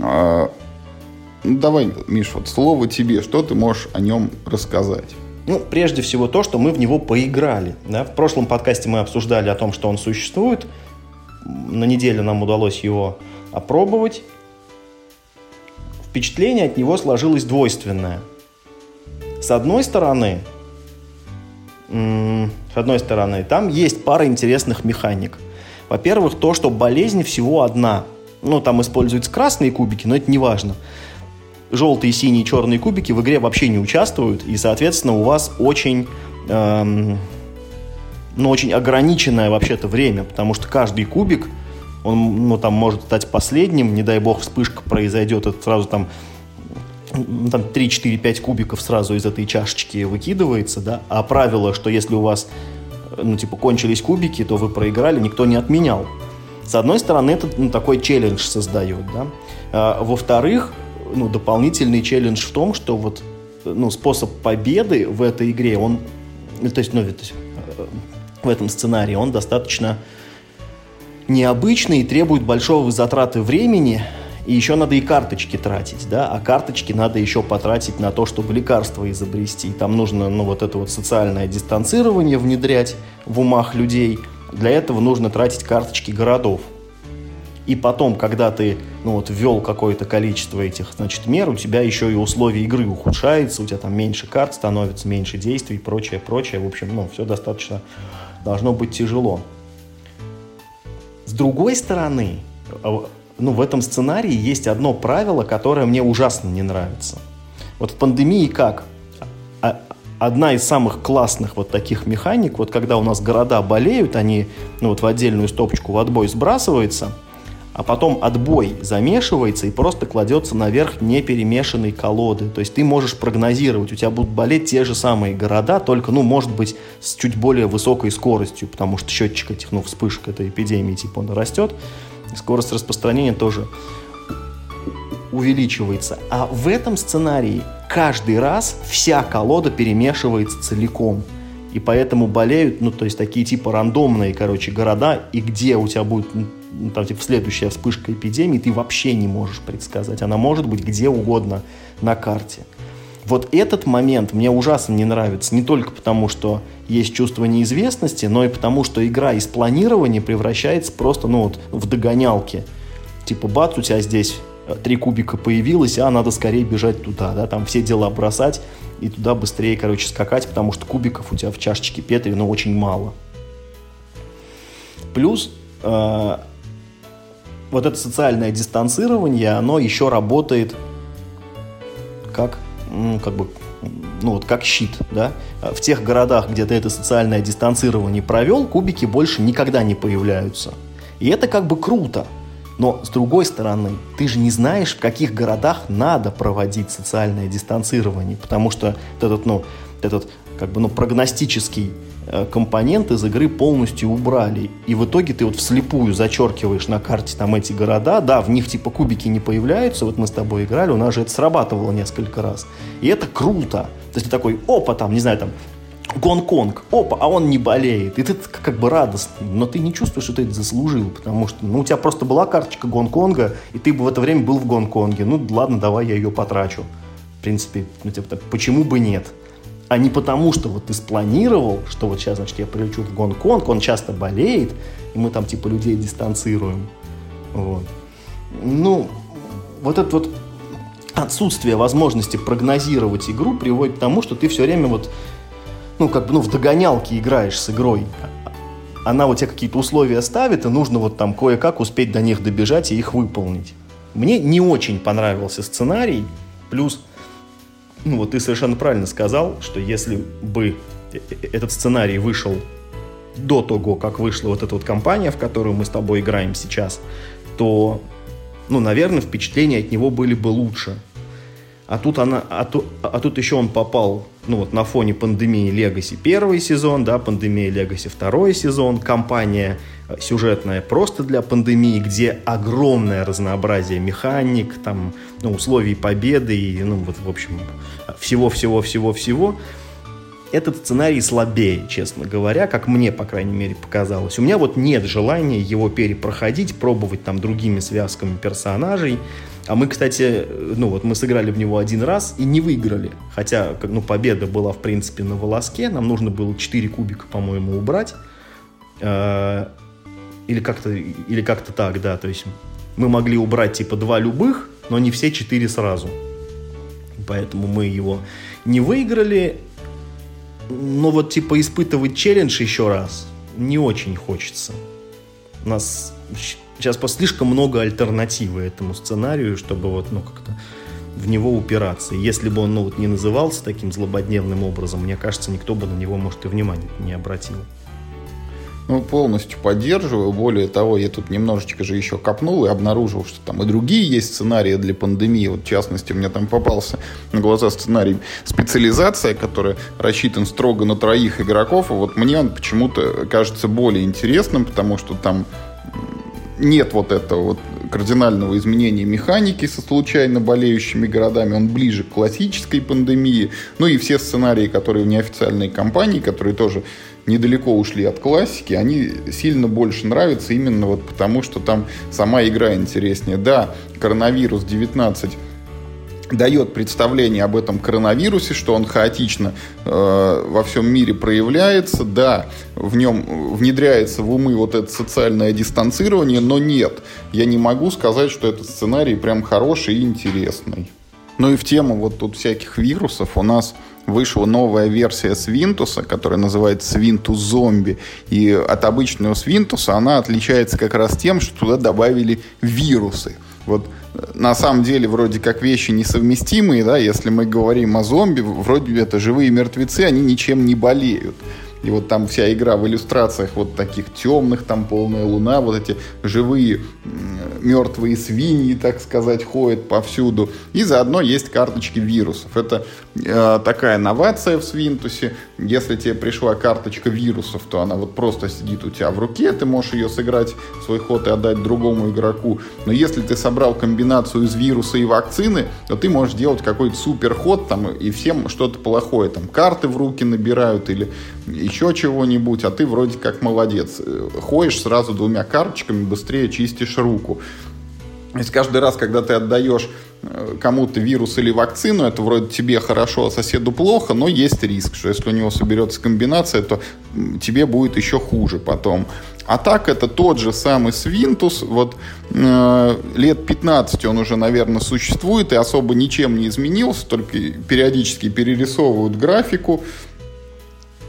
А, ну, давай, Миш, вот слово тебе, что ты можешь о нем рассказать? Ну, прежде всего то, что мы в него поиграли. Да? В прошлом подкасте мы обсуждали о том, что он существует – на неделю нам удалось его опробовать. Впечатление от него сложилось двойственное. С одной стороны, с одной стороны, там есть пара интересных механик. Во-первых, то, что болезнь всего одна. Ну, там используются красные кубики, но это не важно. Желтые, синие, черные кубики в игре вообще не участвуют, и, соответственно, у вас очень эм, ну, очень ограниченное вообще-то время, потому что каждый кубик, он, ну, там может стать последним, не дай бог вспышка произойдет, это сразу там ну, там 3, 4, 5 кубиков сразу из этой чашечки выкидывается, да, а правило, что если у вас, ну, типа, кончились кубики, то вы проиграли, никто не отменял. С одной стороны, это ну, такой челлендж создает, да. А, во-вторых, ну, дополнительный челлендж в том, что вот, ну, способ победы в этой игре, он, ну, то есть, ну, то есть, в этом сценарии, он достаточно необычный и требует большого затраты времени, и еще надо и карточки тратить, да, а карточки надо еще потратить на то, чтобы лекарства изобрести. Там нужно, ну, вот это вот социальное дистанцирование внедрять в умах людей. Для этого нужно тратить карточки городов. И потом, когда ты, ну, вот, ввел какое-то количество этих, значит, мер, у тебя еще и условия игры ухудшаются, у тебя там меньше карт становится, меньше действий, прочее, прочее. В общем, ну, все достаточно должно быть тяжело. С другой стороны, а, ну, в этом сценарии есть одно правило, которое мне ужасно не нравится. Вот в пандемии как? А, одна из самых классных вот таких механик, вот когда у нас города болеют, они ну, вот в отдельную стопочку в отбой сбрасываются – а потом отбой замешивается и просто кладется наверх неперемешанной колоды. То есть ты можешь прогнозировать, у тебя будут болеть те же самые города, только, ну, может быть, с чуть более высокой скоростью, потому что счетчик этих, ну, вспышек этой эпидемии, типа, он растет, скорость распространения тоже увеличивается. А в этом сценарии каждый раз вся колода перемешивается целиком. И поэтому болеют, ну, то есть такие типа рандомные, короче, города, и где у тебя будет ну, там, типа, следующая вспышка эпидемии, ты вообще не можешь предсказать. Она может быть где угодно на карте. Вот этот момент мне ужасно не нравится, не только потому, что есть чувство неизвестности, но и потому, что игра из планирования превращается просто, ну вот, в догонялки. Типа, бац, у тебя здесь три кубика появилось, а надо скорее бежать туда, да, там все дела бросать и туда быстрее, короче, скакать, потому что кубиков у тебя в чашечке Петри, ну, очень мало. Плюс э, вот это социальное дистанцирование, оно еще работает как, ну, как бы, ну вот как щит, да. В тех городах, где ты это социальное дистанцирование провел, кубики больше никогда не появляются. И это как бы круто. Но с другой стороны, ты же не знаешь, в каких городах надо проводить социальное дистанцирование, потому что этот, ну, этот как бы, ну, прогностический Э, компонент из игры полностью убрали. И в итоге ты вот вслепую зачеркиваешь на карте там эти города. Да, в них типа кубики не появляются. Вот мы с тобой играли, у нас же это срабатывало несколько раз. И это круто. То есть ты такой, опа, там, не знаю, там, Гонконг, опа, а он не болеет. И ты как бы радостный, но ты не чувствуешь, что ты это заслужил, потому что ну, у тебя просто была карточка Гонконга, и ты бы в это время был в Гонконге. Ну ладно, давай я ее потрачу. В принципе, ну, типа, почему бы нет? а не потому, что вот ты спланировал, что вот сейчас, значит, я прилечу в Гонконг, он часто болеет, и мы там типа людей дистанцируем. Вот. Ну, вот это вот отсутствие возможности прогнозировать игру приводит к тому, что ты все время вот, ну, как бы, ну, в догонялке играешь с игрой. Она вот тебе какие-то условия ставит, и нужно вот там кое-как успеть до них добежать и их выполнить. Мне не очень понравился сценарий, плюс ну вот ты совершенно правильно сказал, что если бы э, э, этот сценарий вышел до того, как вышла вот эта вот компания, в которую мы с тобой играем сейчас, то, ну, наверное, впечатления от него были бы лучше. А тут, она, а, ту, а тут еще он попал, ну вот на фоне пандемии Legacy первый сезон, да, пандемия Legacy второй сезон, компания сюжетная просто для пандемии, где огромное разнообразие механик, там, ну, условий победы и, ну, вот, в общем, всего-всего-всего-всего. Этот сценарий слабее, честно говоря, как мне, по крайней мере, показалось. У меня вот нет желания его перепроходить, пробовать там другими связками персонажей. А мы, кстати, ну вот мы сыграли в него один раз и не выиграли. Хотя, ну, победа была, в принципе, на волоске. Нам нужно было 4 кубика, по-моему, убрать. Э, или как-то или как-то так, да. То есть мы могли убрать типа два любых, но не все четыре сразу. Поэтому мы его не выиграли. Но вот типа испытывать челлендж еще раз не очень хочется. У нас сейчас по слишком много альтернативы этому сценарию, чтобы вот, ну, как-то в него упираться. Если бы он, ну, вот не назывался таким злободневным образом, мне кажется, никто бы на него, может, и внимания не обратил. Ну, полностью поддерживаю. Более того, я тут немножечко же еще копнул и обнаружил, что там и другие есть сценарии для пандемии. Вот, в частности, мне там попался на глаза сценарий «Специализация», который рассчитан строго на троих игроков. И вот мне он почему-то кажется более интересным, потому что там нет вот этого вот кардинального изменения механики со случайно болеющими городами, он ближе к классической пандемии. Ну и все сценарии, которые в неофициальной кампании, которые тоже недалеко ушли от классики, они сильно больше нравятся именно вот потому, что там сама игра интереснее. Да, коронавирус 19 дает представление об этом коронавирусе, что он хаотично э, во всем мире проявляется, да, в нем внедряется в умы вот это социальное дистанцирование, но нет, я не могу сказать, что этот сценарий прям хороший и интересный. Ну и в тему вот тут всяких вирусов у нас вышла новая версия Свинтуса, которая называется Свинтус Зомби. И от обычного Свинтуса она отличается как раз тем, что туда добавили вирусы. Вот э, на самом деле вроде как вещи несовместимые, да, если мы говорим о зомби, вроде это живые мертвецы, они ничем не болеют. И вот там вся игра в иллюстрациях вот таких темных, там полная луна, вот эти живые мертвые свиньи, так сказать, ходят повсюду. И заодно есть карточки вирусов. Это такая новация в Свинтусе. Если тебе пришла карточка вирусов, то она вот просто сидит у тебя в руке, ты можешь ее сыграть свой ход и отдать другому игроку. Но если ты собрал комбинацию из вируса и вакцины, то ты можешь делать какой-то супер ход там и всем что-то плохое. Там карты в руки набирают или еще чего-нибудь, а ты вроде как молодец. Ходишь сразу двумя карточками, быстрее чистишь руку. Есть каждый раз, когда ты отдаешь э, кому-то вирус или вакцину, это вроде тебе хорошо, а соседу плохо, но есть риск, что если у него соберется комбинация, то тебе будет еще хуже потом. А так это тот же самый Свинтус, вот э, лет 15 он уже, наверное, существует и особо ничем не изменился, только периодически перерисовывают графику,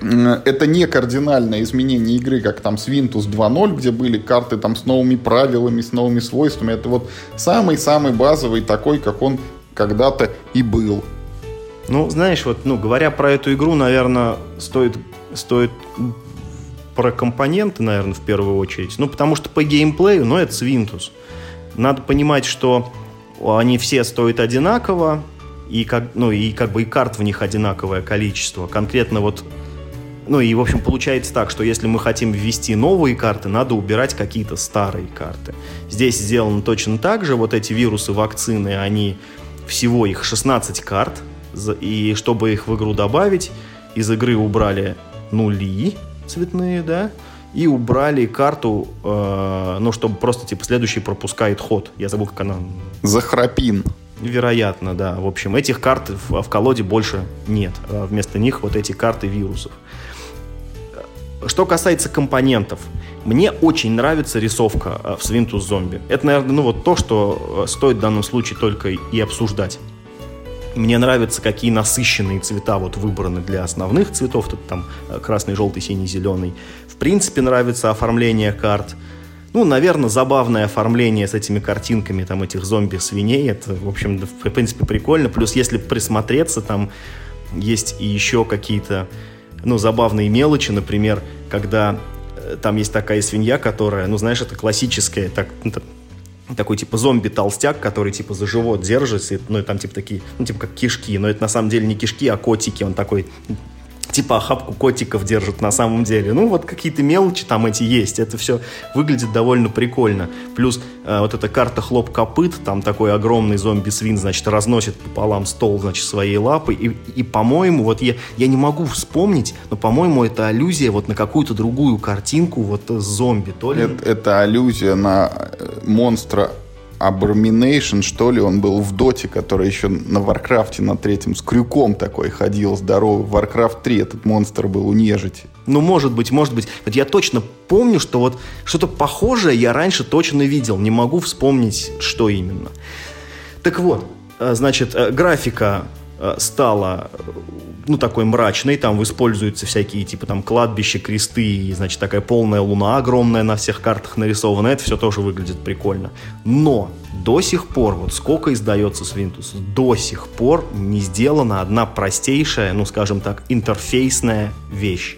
это не кардинальное изменение игры, как там с Windows 2.0, где были карты там с новыми правилами, с новыми свойствами. Это вот самый-самый базовый такой, как он когда-то и был. Ну, знаешь, вот, ну, говоря про эту игру, наверное, стоит, стоит про компоненты, наверное, в первую очередь. Ну, потому что по геймплею, ну, это Свинтус. Надо понимать, что они все стоят одинаково, и как, ну, и как бы и карт в них одинаковое количество. Конкретно вот ну и, в общем, получается так, что если мы хотим ввести новые карты, надо убирать какие-то старые карты. Здесь сделано точно так же. Вот эти вирусы, вакцины, они всего их 16 карт. И чтобы их в игру добавить, из игры убрали нули цветные, да, и убрали карту, э, ну, чтобы просто, типа, следующий пропускает ход. Я забыл, как она... Захрапин. Вероятно, да. В общем, этих карт в, в колоде больше нет. А вместо них вот эти карты вирусов. Что касается компонентов, мне очень нравится рисовка э, в Свинтус Зомби. Это, наверное, ну вот то, что э, стоит в данном случае только и обсуждать. Мне нравятся, какие насыщенные цвета вот выбраны для основных цветов. Тут там э, красный, желтый, синий, зеленый. В принципе, нравится оформление карт. Ну, наверное, забавное оформление с этими картинками там этих зомби-свиней. Это, в общем, в принципе, прикольно. Плюс, если присмотреться, там есть и еще какие-то ну, забавные мелочи, например, когда э, там есть такая свинья, которая, ну, знаешь, это классическая, так, ну, такой типа зомби-толстяк, который типа за живот держится, ну и там типа такие, ну типа как кишки, но это на самом деле не кишки, а котики, он такой типа охапку котиков держат на самом деле. Ну, вот какие-то мелочи там эти есть. Это все выглядит довольно прикольно. Плюс э, вот эта карта хлоп копыт, там такой огромный зомби-свин, значит, разносит пополам стол, значит, своей лапой. И, и по-моему, вот я, я не могу вспомнить, но, по-моему, это аллюзия вот на какую-то другую картинку вот с зомби, то ли... Это, это аллюзия на э, монстра Abomination, что ли, он был в Доте, который еще на Варкрафте на третьем с крюком такой ходил здоровый. В Warcraft 3 этот монстр был у нежити. Ну, может быть, может быть. Вот я точно помню, что вот что-то похожее я раньше точно видел. Не могу вспомнить, что именно. Так вот, э, значит, э, графика э, стала ну, такой мрачный, там используются всякие, типа, там, кладбища, кресты, и, значит, такая полная луна огромная на всех картах нарисована, это все тоже выглядит прикольно. Но до сих пор, вот сколько издается Свинтус, до сих пор не сделана одна простейшая, ну, скажем так, интерфейсная вещь.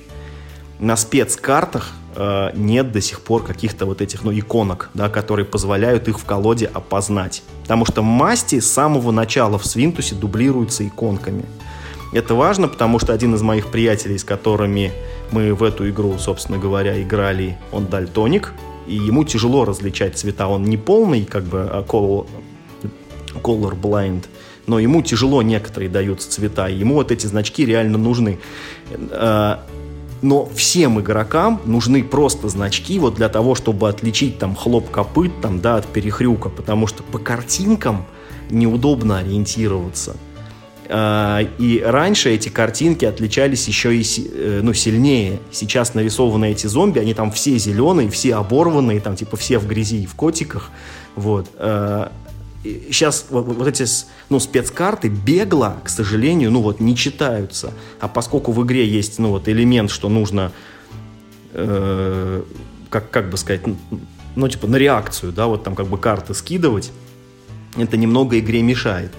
На спецкартах э, нет до сих пор каких-то вот этих, ну, иконок, да, которые позволяют их в колоде опознать. Потому что масти с самого начала в Свинтусе дублируются иконками. Это важно, потому что один из моих приятелей, с которыми мы в эту игру, собственно говоря, играли, он дальтоник, и ему тяжело различать цвета. Он не полный, как бы, а color, color blind, но ему тяжело некоторые даются цвета, и ему вот эти значки реально нужны. А, но всем игрокам нужны просто значки вот для того, чтобы отличить там хлоп копыт там, да, от перехрюка, потому что по картинкам неудобно ориентироваться. А, и раньше эти картинки отличались еще и э, ну, сильнее. Сейчас нарисованы эти зомби, они там все зеленые, все оборванные, там типа все в грязи и в котиках. Вот. Сейчас вот, вот эти ну, спецкарты бегло, к сожалению, ну вот не читаются. А поскольку в игре есть ну, вот элемент, что нужно, э, как, как бы сказать, ну типа на реакцию, да, вот там как бы карты скидывать, это немного игре мешает.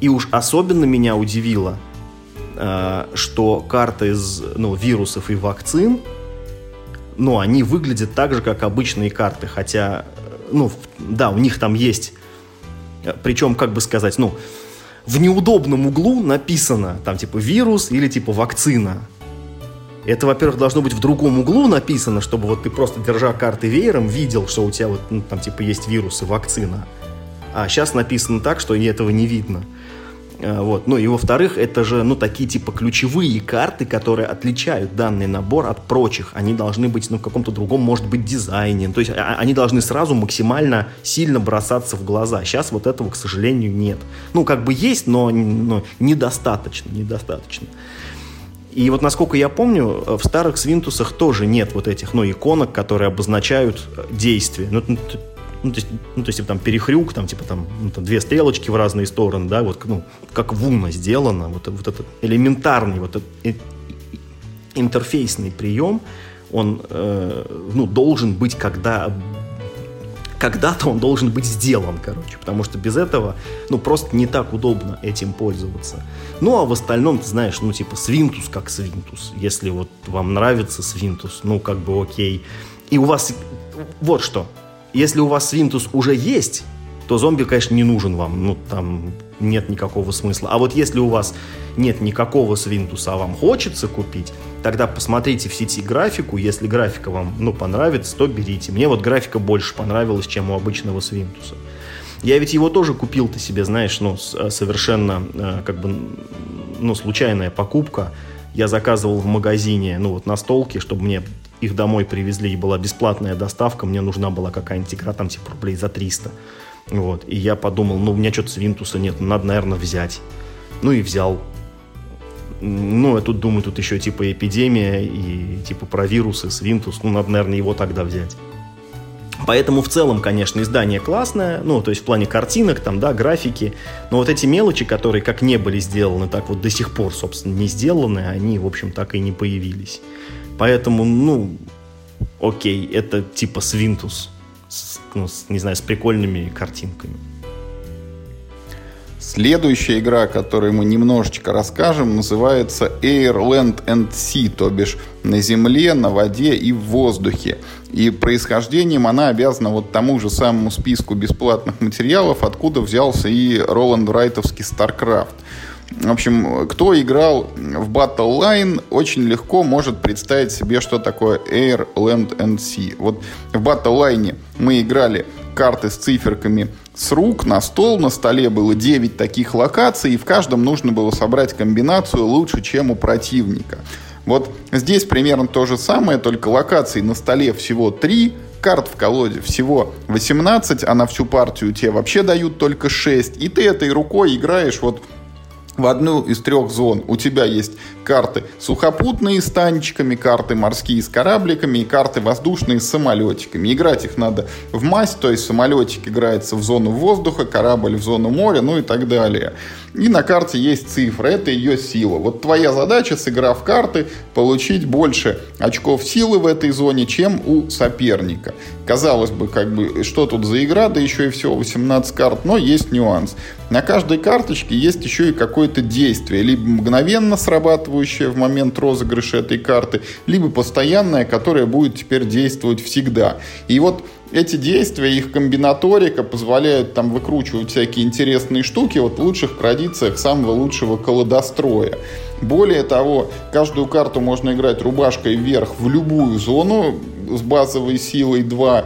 И уж особенно меня удивило, э, что карты из ну, вирусов и вакцин, ну, они выглядят так же, как обычные карты, хотя, ну, да, у них там есть, э, причем, как бы сказать, ну, в неудобном углу написано, там, типа, вирус или, типа, вакцина. Это, во-первых, должно быть в другом углу написано, чтобы вот ты просто, держа карты веером, видел, что у тебя вот, ну, там, типа, есть вирус и вакцина. А сейчас написано так, что этого не видно. Э, вот. Ну и во-вторых, это же, ну, такие типа ключевые карты, которые отличают данный набор от прочих. Они должны быть, ну, в каком-то другом, может быть, дизайне. То есть а, они должны сразу максимально сильно бросаться в глаза. Сейчас вот этого, к сожалению, нет. Ну, как бы есть, но, но недостаточно, недостаточно. И вот насколько я помню, в старых свинтусах тоже нет вот этих, ну, иконок, которые обозначают действие. Ну, ну, то есть, ну, то есть, типа, там, перехрюк, там, типа, там, ну, там, две стрелочки в разные стороны, да, вот, ну, как в Уна сделано, вот, вот этот элементарный, вот этот э, интерфейсный прием, он, э, ну, должен быть, когда когда-то он должен быть сделан, короче, потому что без этого, ну, просто не так удобно этим пользоваться. Ну, а в остальном, ты знаешь, ну, типа, свинтус как свинтус. Если вот вам нравится свинтус, ну, как бы окей. И у вас вот что, если у вас свинтус уже есть, то зомби, конечно, не нужен вам. Ну, там нет никакого смысла. А вот если у вас нет никакого свинтуса, а вам хочется купить, тогда посмотрите в сети графику. Если графика вам, ну, понравится, то берите. Мне вот графика больше понравилась, чем у обычного свинтуса. Я ведь его тоже купил ты себе, знаешь, ну, э, совершенно, э, как бы, ну, случайная покупка. Я заказывал в магазине, ну, вот на столке, чтобы мне их домой привезли, и была бесплатная доставка, мне нужна была какая-нибудь игра, там, типа, рублей за 300. Вот, и я подумал, ну, у меня что-то свинтуса нет, ну, надо, наверное, взять. Ну, и взял. Ну, я тут думаю, тут еще, типа, эпидемия и, типа, про вирусы, свинтус, ну, надо, наверное, его тогда взять. Поэтому в целом, конечно, издание классное, ну, то есть в плане картинок, там, да, графики, но вот эти мелочи, которые как не были сделаны, так вот до сих пор, собственно, не сделаны, они, в общем, так и не появились. Поэтому, ну, окей, это типа свинтус, с, ну, с, не знаю, с прикольными картинками. Следующая игра, о которой мы немножечко расскажем, называется Air, Land and Sea, то бишь на земле, на воде и в воздухе. И происхождением она обязана вот тому же самому списку бесплатных материалов, откуда взялся и Роланд Райтовский StarCraft. В общем, кто играл в Battle Line, очень легко может представить себе, что такое Air, Land and Sea. Вот в Battle Line мы играли карты с циферками с рук на стол. На столе было 9 таких локаций, и в каждом нужно было собрать комбинацию лучше, чем у противника. Вот здесь примерно то же самое, только локаций на столе всего 3, карт в колоде всего 18, а на всю партию тебе вообще дают только 6. И ты этой рукой играешь вот в одну из трех зон. У тебя есть карты сухопутные с танчиками, карты морские с корабликами и карты воздушные с самолетиками. Играть их надо в масть, то есть самолетик играется в зону воздуха, корабль в зону моря, ну и так далее. И на карте есть цифра, это ее сила. Вот твоя задача, сыграв карты, получить больше очков силы в этой зоне, чем у соперника. Казалось бы, как бы, что тут за игра, да еще и всего 18 карт, но есть нюанс. На каждой карточке есть еще и какое-то действие, либо мгновенно срабатывающее в момент розыгрыша этой карты, либо постоянное, которое будет теперь действовать всегда. И вот эти действия, их комбинаторика позволяют там выкручивать всякие интересные штуки вот в лучших традициях самого лучшего колодостроя. Более того, каждую карту можно играть рубашкой вверх в любую зону с базовой силой 2.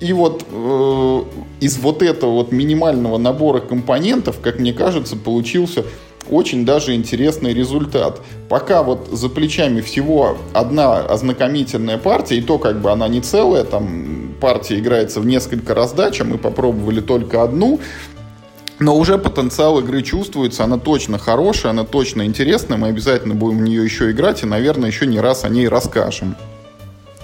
И вот э, из вот этого вот минимального набора компонентов, как мне кажется, получился очень даже интересный результат. Пока вот за плечами всего одна ознакомительная партия, и то как бы она не целая, там партия играется в несколько раздач, а мы попробовали только одну, но уже потенциал игры чувствуется, она точно хорошая, она точно интересная, мы обязательно будем в нее еще играть и, наверное, еще не раз о ней расскажем.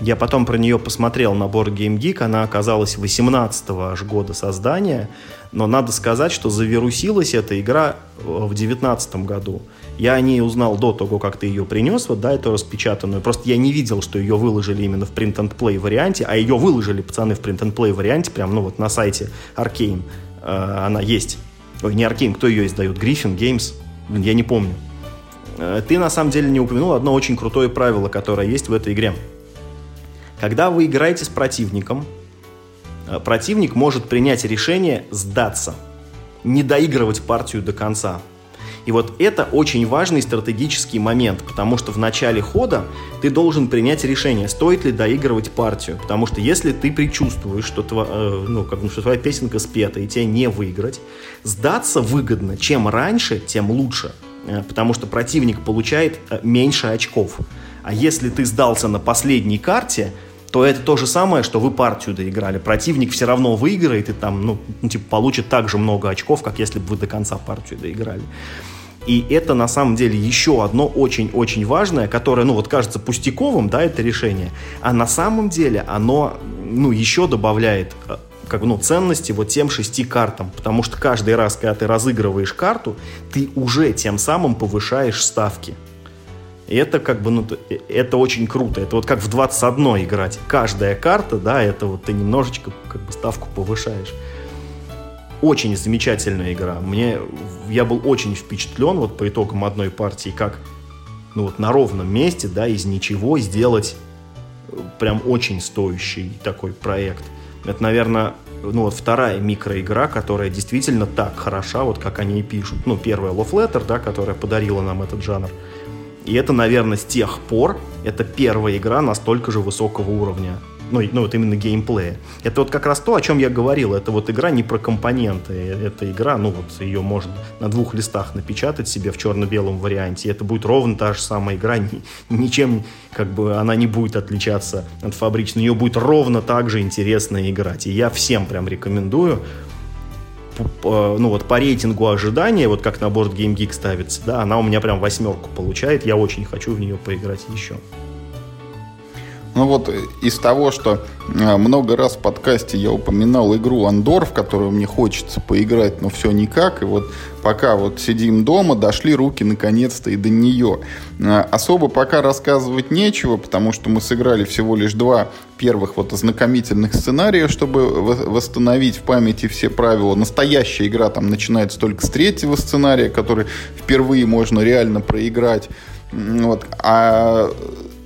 Я потом про нее посмотрел на Board Game Geek, она оказалась 18-го аж года создания, но надо сказать, что завирусилась эта игра э, в 19 году. Я о ней узнал до того, как ты ее принес, вот, да, эту распечатанную. Просто я не видел, что ее выложили именно в print and play варианте, а ее выложили, пацаны, в print and play варианте, прям, ну, вот на сайте Arcane. Э, она есть. Ой, не Arcane, кто ее издает? Griffin Games? Я не помню. Э, ты, на самом деле, не упомянул одно очень крутое правило, которое есть в этой игре – когда вы играете с противником, э, противник может принять решение сдаться, не доигрывать партию до конца. И вот это очень важный стратегический момент, потому что в начале хода ты должен принять решение, стоит ли доигрывать партию. Потому что если ты предчувствуешь, что, тво, э, ну, как, что твоя песенка спета и тебе не выиграть, сдаться выгодно. Чем раньше, тем лучше. Э, потому что противник получает меньше очков. А если ты сдался на последней карте, то это то же самое, что вы партию доиграли. Противник все равно выиграет и там, ну, ну, типа, получит так же много очков, как если бы вы до конца партию доиграли. И это на самом деле еще одно очень-очень важное, которое, ну вот кажется пустяковым, да, это решение, а на самом деле оно, ну, еще добавляет э, как ну, ценности вот тем шести картам. Потому что каждый раз, когда ты разыгрываешь карту, ты уже тем самым повышаешь ставки. И это как бы, ну, это очень круто. Это вот как в 21 играть. Каждая карта, да, это вот ты немножечко как бы ставку повышаешь. Очень замечательная игра. Мне, я был очень впечатлен вот по итогам одной партии, как ну вот на ровном месте, да, из ничего сделать э, прям очень стоящий такой проект. Это, наверное, ну вот вторая микроигра, которая действительно так хороша, вот как они и пишут. Ну, первая Love Letter, да, которая подарила нам этот жанр. И это, наверное, с тех пор, это первая игра настолько же высокого уровня. Ну, ну, вот именно геймплея. Это вот как раз то, о чем я говорил. Это вот игра не про компоненты. Это игра, ну вот ее можно на двух листах напечатать себе в черно-белом варианте. И это будет ровно та же самая игра. Ни, ничем как бы она не будет отличаться от фабричной. Ее будет ровно так же интересно играть. И я всем прям рекомендую ну вот по рейтингу ожидания, вот как на борт Game Geek ставится, да, она у меня прям восьмерку получает, я очень хочу в нее поиграть еще. Ну вот из того, что э, много раз в подкасте я упоминал игру Андор, в которую мне хочется поиграть, но все никак. И вот пока вот сидим дома, дошли руки наконец-то и до нее. Э, особо пока рассказывать нечего, потому что мы сыграли всего лишь два первых вот ознакомительных сценария, чтобы восстановить в памяти все правила. Настоящая игра там начинается только с третьего сценария, который впервые можно реально проиграть. Вот. А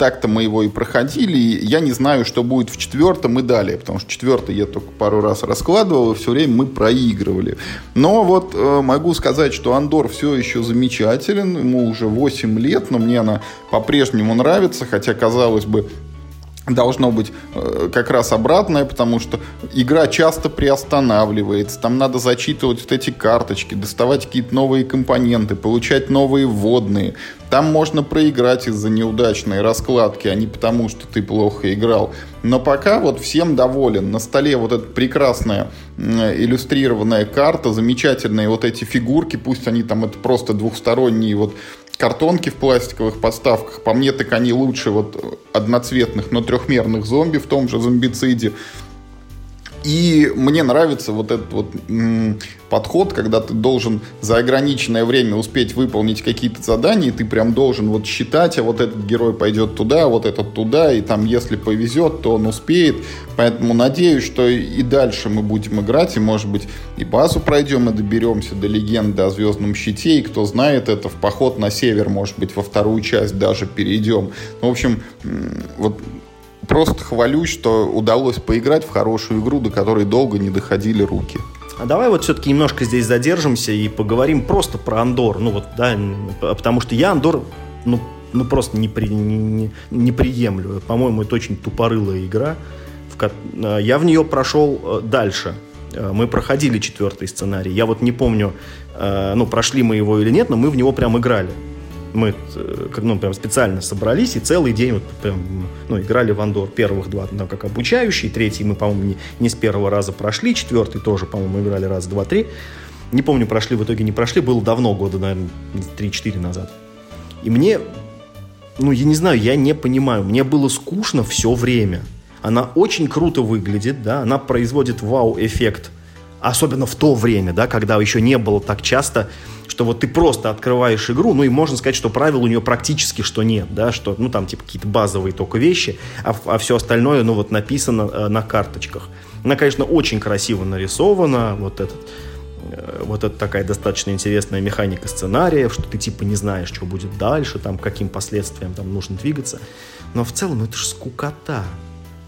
так-то мы его и проходили. И я не знаю, что будет в четвертом и далее, потому что четвертый я только пару раз раскладывал, и все время мы проигрывали. Но вот э, могу сказать, что Андор все еще замечателен, ему уже 8 лет, но мне она по-прежнему нравится, хотя, казалось бы, должно быть э, как раз обратное, потому что игра часто приостанавливается, там надо зачитывать вот эти карточки, доставать какие-то новые компоненты, получать новые вводные. Там можно проиграть из-за неудачной раскладки, а не потому, что ты плохо играл. Но пока вот всем доволен. На столе вот эта прекрасная иллюстрированная карта, замечательные вот эти фигурки, пусть они там это просто двухсторонние вот картонки в пластиковых подставках. По мне, так они лучше вот одноцветных, но трехмерных зомби в том же зомбициде. И мне нравится вот этот вот подход, когда ты должен за ограниченное время успеть выполнить какие-то задания, и ты прям должен вот считать, а вот этот герой пойдет туда, а вот этот туда, и там, если повезет, то он успеет. Поэтому надеюсь, что и дальше мы будем играть, и, может быть, и базу пройдем, и доберемся до легенды о Звездном Щите, и кто знает это, в поход на север, может быть, во вторую часть даже перейдем. Ну, в общем, вот просто хвалюсь, что удалось поиграть в хорошую игру, до которой долго не доходили руки. А давай вот все-таки немножко здесь задержимся и поговорим просто про Андор. Ну вот, да, потому что я Андор, ну, ну просто не, при, не, не приемлю. По-моему, это очень тупорылая игра. В, я в нее прошел э, дальше. Э, мы проходили четвертый сценарий. Я вот не помню, э, ну, прошли мы его или нет, но мы в него прям играли мы э, ну, прям специально собрались и целый день вот прям, ну, играли в Андор. Первых два ну, как обучающий, третий мы, по-моему, не, не с первого раза прошли, четвертый тоже, по-моему, играли раз, два, три. Не помню, прошли, в итоге не прошли, было давно, года, наверное, 3-4 назад. И мне, ну, я не знаю, я не понимаю, мне было скучно все время. Она очень круто выглядит, да, она производит вау-эффект, особенно в то время, да, когда еще не было так часто что вот ты просто открываешь игру, ну и можно сказать, что правил у нее практически что нет, да, что, ну там типа какие-то базовые только вещи, а, а все остальное, ну вот написано э, на карточках. Она, конечно, очень красиво нарисована, вот этот э, вот это такая достаточно интересная механика сценария, что ты типа не знаешь, что будет дальше, там, каким последствиям там нужно двигаться. Но в целом это же скукота.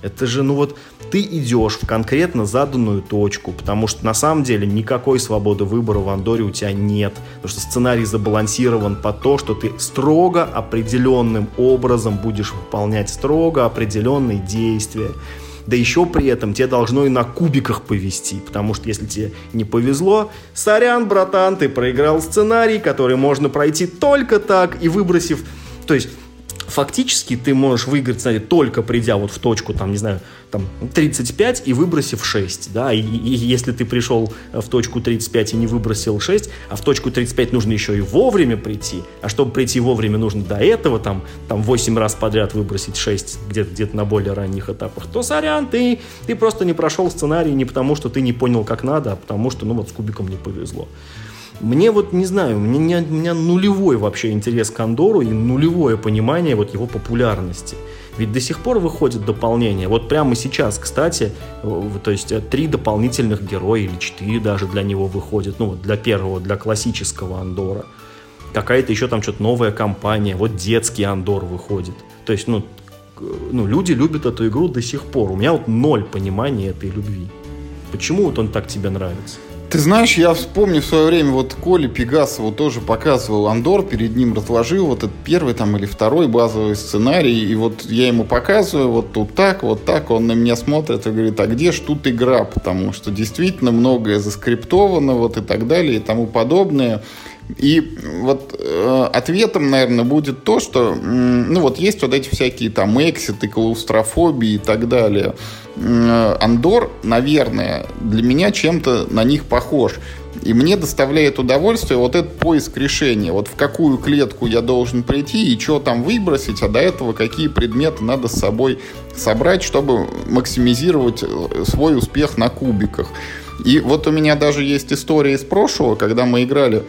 Это же, ну вот, ты идешь в конкретно заданную точку, потому что на самом деле никакой свободы выбора в Андоре у тебя нет. Потому что сценарий забалансирован по то, что ты строго определенным образом будешь выполнять строго определенные действия. Да еще при этом тебе должно и на кубиках повезти, потому что если тебе не повезло, сорян, братан, ты проиграл сценарий, который можно пройти только так и выбросив... То есть фактически ты можешь выиграть, кстати, только придя вот в точку, там, не знаю, там, 35 и выбросив 6, да, и, и если ты пришел в точку 35 и не выбросил 6, а в точку 35 нужно еще и вовремя прийти, а чтобы прийти вовремя нужно до этого, там, там 8 раз подряд выбросить 6 где-то где на более ранних этапах, то сорян, ты, ты просто не прошел сценарий не потому, что ты не понял, как надо, а потому что, ну, вот с кубиком не повезло. Мне вот, не знаю, у меня, у меня нулевой вообще интерес к Андору и нулевое понимание вот его популярности. Ведь до сих пор выходит дополнение. Вот прямо сейчас, кстати, то есть э, три дополнительных героя или четыре даже для него выходит. Ну, для первого, для классического Андора. Какая-то еще там что-то новая компания. Вот детский Андор выходит. То есть, ну, ну, люди любят эту игру до сих пор. У меня вот ноль понимания этой любви. Почему вот он так тебе нравится? Ты знаешь, я вспомню в свое время, вот Коли Пегасову тоже показывал Андор, перед ним разложил вот этот первый там или второй базовый сценарий, и вот я ему показываю, вот тут так, вот так, он на меня смотрит и говорит, а где ж тут игра, потому что действительно многое заскриптовано, вот и так далее, и тому подобное. И вот э, ответом, наверное, будет то, что, ну вот есть вот эти всякие там экситы, клаустрофобии и так далее. Андор, наверное, для меня чем-то на них похож. И мне доставляет удовольствие вот этот поиск решения. Вот в какую клетку я должен прийти и что там выбросить, а до этого какие предметы надо с собой собрать, чтобы максимизировать э, свой успех на кубиках. И вот у меня даже есть история из прошлого, когда мы играли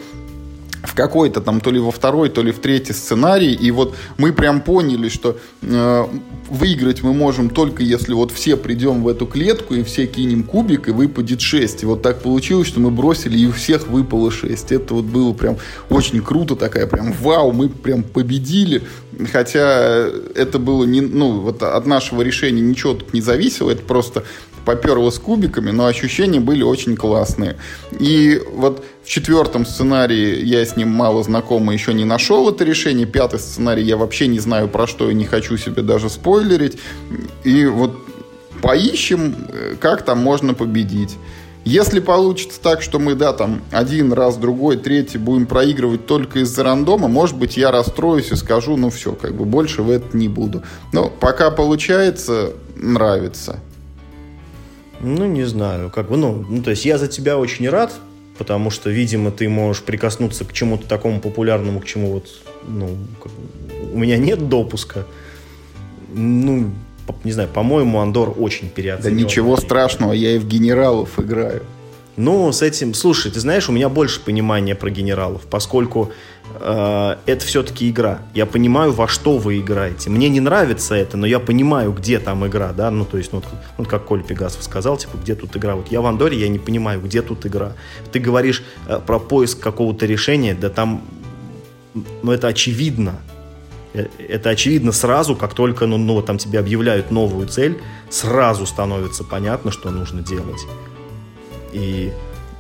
в какой-то там, то ли во второй, то ли в третий сценарий. И вот мы прям поняли, что э, выиграть мы можем только если вот все придем в эту клетку и все кинем кубик, и выпадет 6. И вот так получилось, что мы бросили, и у всех выпало 6. Это вот было прям очень круто, такая прям вау, мы прям победили. Хотя это было не, ну, вот от нашего решения ничего тут не зависело, это просто поперло с кубиками, но ощущения были очень классные. И вот в четвертом сценарии я с ним мало знаком и еще не нашел это решение. Пятый сценарий я вообще не знаю про что и не хочу себе даже спойлерить. И вот поищем, э, как там можно победить. Если получится так, что мы, да, там, один раз, другой, третий будем проигрывать только из-за рандома, может быть, я расстроюсь и скажу, ну все, как бы больше в это не буду. Но пока получается, нравится. Ну, не знаю, как бы, ну, ну, то есть я за тебя очень рад, потому что, видимо, ты можешь прикоснуться к чему-то такому популярному, к чему вот, ну, как, у меня нет допуска. Ну, не знаю, по-моему, Андор очень переоценен. Да ничего страшного, я и в генералов играю. Ну, с этим, слушай, ты знаешь, у меня больше понимания про генералов, поскольку э, это все-таки игра. Я понимаю, во что вы играете. Мне не нравится это, но я понимаю, где там игра, да, ну, то есть, ну, вот, как Коль Пегасов сказал, типа, где тут игра. Вот я в Андоре, я не понимаю, где тут игра. Ты говоришь э, про поиск какого-то решения, да там, ну, это очевидно. Э, это очевидно сразу, как только, ну, ну, там тебе объявляют новую цель, сразу становится понятно, что нужно делать. И,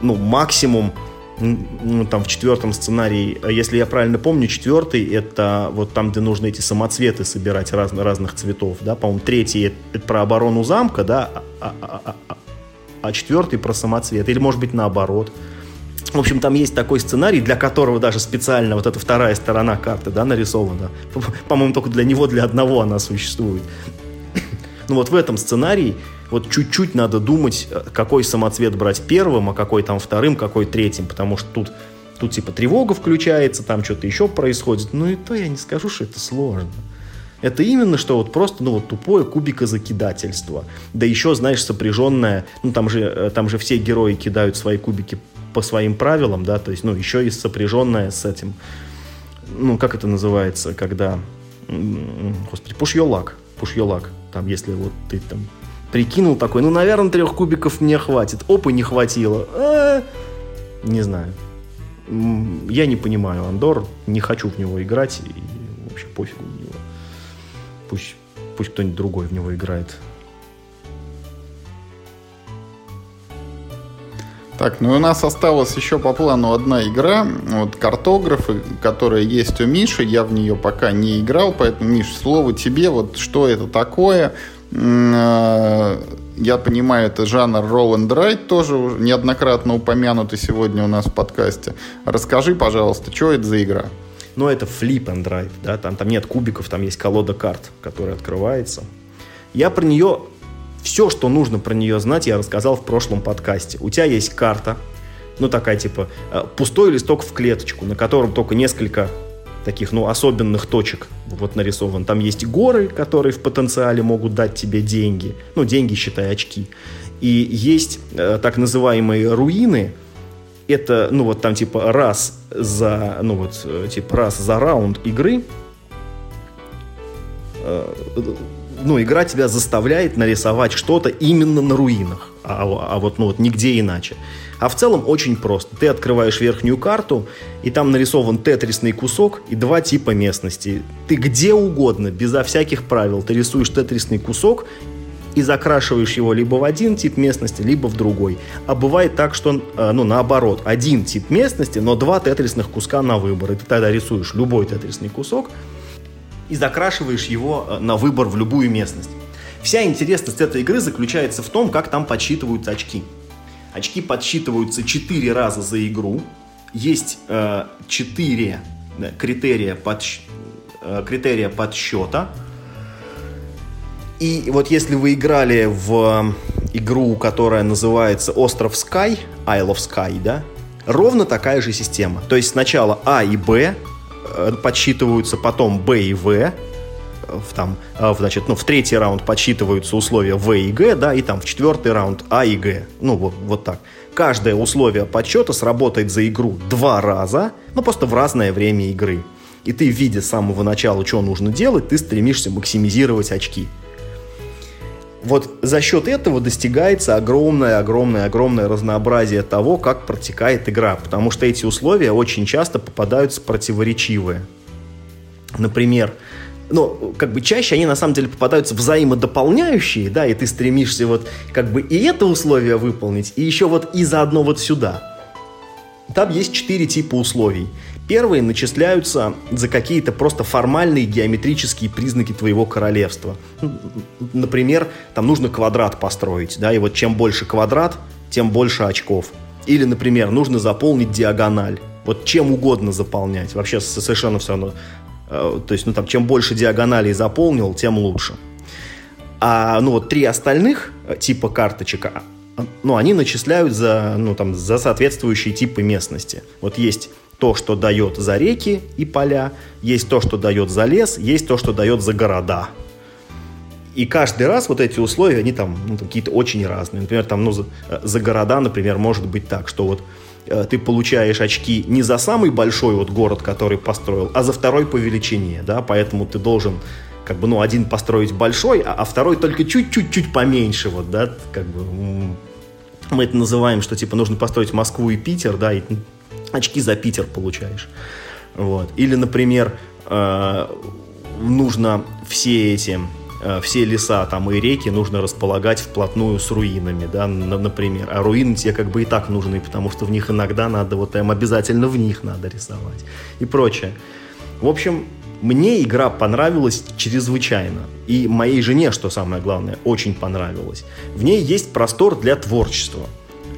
ну, максимум ну, там в четвертом сценарии, а если я правильно помню, четвертый это вот там, где нужно эти самоцветы собирать раз, разных цветов, да, по-моему, третий это, про оборону замка, да, а, а, а, а, а четвертый про самоцвет, или может быть наоборот. В общем, там есть такой сценарий, для которого даже специально вот эта вторая сторона карты, да, нарисована. По-моему, только для него, для одного она существует. [coughs] Ну вот в этом сценарии вот чуть-чуть надо думать, э, какой самоцвет брать первым, а какой там вторым, какой третьим, потому что тут, тут типа тревога включается, там что-то еще происходит. Ну и то я не скажу, что это сложно. Это именно что вот просто, ну вот тупое кубикозакидательство. Да еще, знаешь, сопряженное, ну там же, э, там же все герои кидают свои кубики по своим правилам, да, то есть, ну еще и сопряженное с этим, ну как это называется, когда, господи, пушьелак, пушьелак, там если вот ты там прикинул такой, ну, наверное, трех кубиков мне хватит. Опа, не хватило. А, не знаю. Я не понимаю Андор, не хочу в него играть, и вообще пофигу на него. Пусть, пусть кто-нибудь другой в него играет. Так, ну и у нас осталась еще по плану одна игра, вот картографы, которая есть у Миши, я в нее пока не играл, поэтому, Миш, слово тебе, вот что это такое, я понимаю, это жанр roll and write, тоже неоднократно упомянутый сегодня у нас в подкасте. Расскажи, пожалуйста, что это за игра? Ну, это flip and write, да, там, там нет кубиков, там есть колода карт, которая открывается. Я про нее, все, что нужно про нее знать, я рассказал в прошлом подкасте. У тебя есть карта, ну, такая, типа, э, пустой листок в клеточку, на котором только несколько таких, ну, особенных точек вот нарисован. Там есть горы, которые в потенциале могут дать тебе деньги. Ну, деньги, считай, очки. И есть э, так называемые руины. Это, ну, вот там типа раз за, ну, вот, э, типа раз за раунд игры э, ну, игра тебя заставляет нарисовать что-то именно на руинах, а, а вот, ну, вот нигде иначе. А в целом очень просто. Ты открываешь верхнюю карту, и там нарисован тетрисный кусок и два типа местности. Ты где угодно, безо всяких правил, ты рисуешь тетрисный кусок и закрашиваешь его либо в один тип местности, либо в другой. А бывает так, что, э, ну, наоборот, один тип местности, но два тетрисных куска на выбор. И ты тогда рисуешь любой тетрисный кусок и закрашиваешь его э, на выбор в любую местность. Вся интересность этой игры заключается в том, как там подсчитываются очки. Очки подсчитываются 4 раза за игру. Есть э, 4 да, критерия, под, э, критерия подсчета. И вот если вы играли в игру, которая называется Остров Sky, Isle of Sky, да, ровно такая же система. То есть сначала А и Б э, подсчитываются, потом Б и В, в, там, в, значит, ну, в третий раунд подсчитываются условия В и Г, да, и там в четвертый раунд А и Г. Ну, вот, вот так. Каждое условие подсчета сработает за игру два раза, ну, просто в разное время игры. И ты, видя с самого начала, что нужно делать, ты стремишься максимизировать очки. Вот за счет этого достигается огромное-огромное-огромное разнообразие того, как протекает игра, потому что эти условия очень часто попадаются противоречивые. Например, ну, как бы чаще они на самом деле попадаются взаимодополняющие, да, и ты стремишься вот как бы и это условие выполнить, и еще вот и заодно вот сюда. Там есть четыре типа условий. Первые начисляются за какие-то просто формальные геометрические признаки твоего королевства. Например, там нужно квадрат построить, да, и вот чем больше квадрат, тем больше очков. Или, например, нужно заполнить диагональ. Вот чем угодно заполнять. Вообще совершенно все равно. Э, то есть, ну там, чем больше диагоналей заполнил, тем лучше. А, ну вот три остальных э, типа карточек, а, ну, они начисляют за, ну, там, за соответствующие типы местности. Вот есть то, что дает за реки и поля, есть то, что дает за лес, есть то, что дает за города. И каждый раз вот эти условия, они там, ну, там какие-то очень разные. Например, там, ну, за, э, за города, например, может быть так, что вот ты получаешь очки не за самый большой вот город, который построил, а за второй по величине, да, поэтому ты должен как бы, ну, один построить большой, а, а второй только чуть-чуть-чуть поменьше, вот, да, как бы, мы это называем, что, типа, нужно построить Москву и Питер, да, и очки за Питер получаешь. Вот. Или, например, э, нужно все эти э, все леса там и реки нужно располагать вплотную с руинами, да, например. А руины тебе как бы и так нужны, потому что в них иногда надо, вот им обязательно в них надо рисовать и прочее. В общем, мне игра понравилась чрезвычайно. И моей жене, что самое главное, очень понравилась. В ней есть простор для творчества.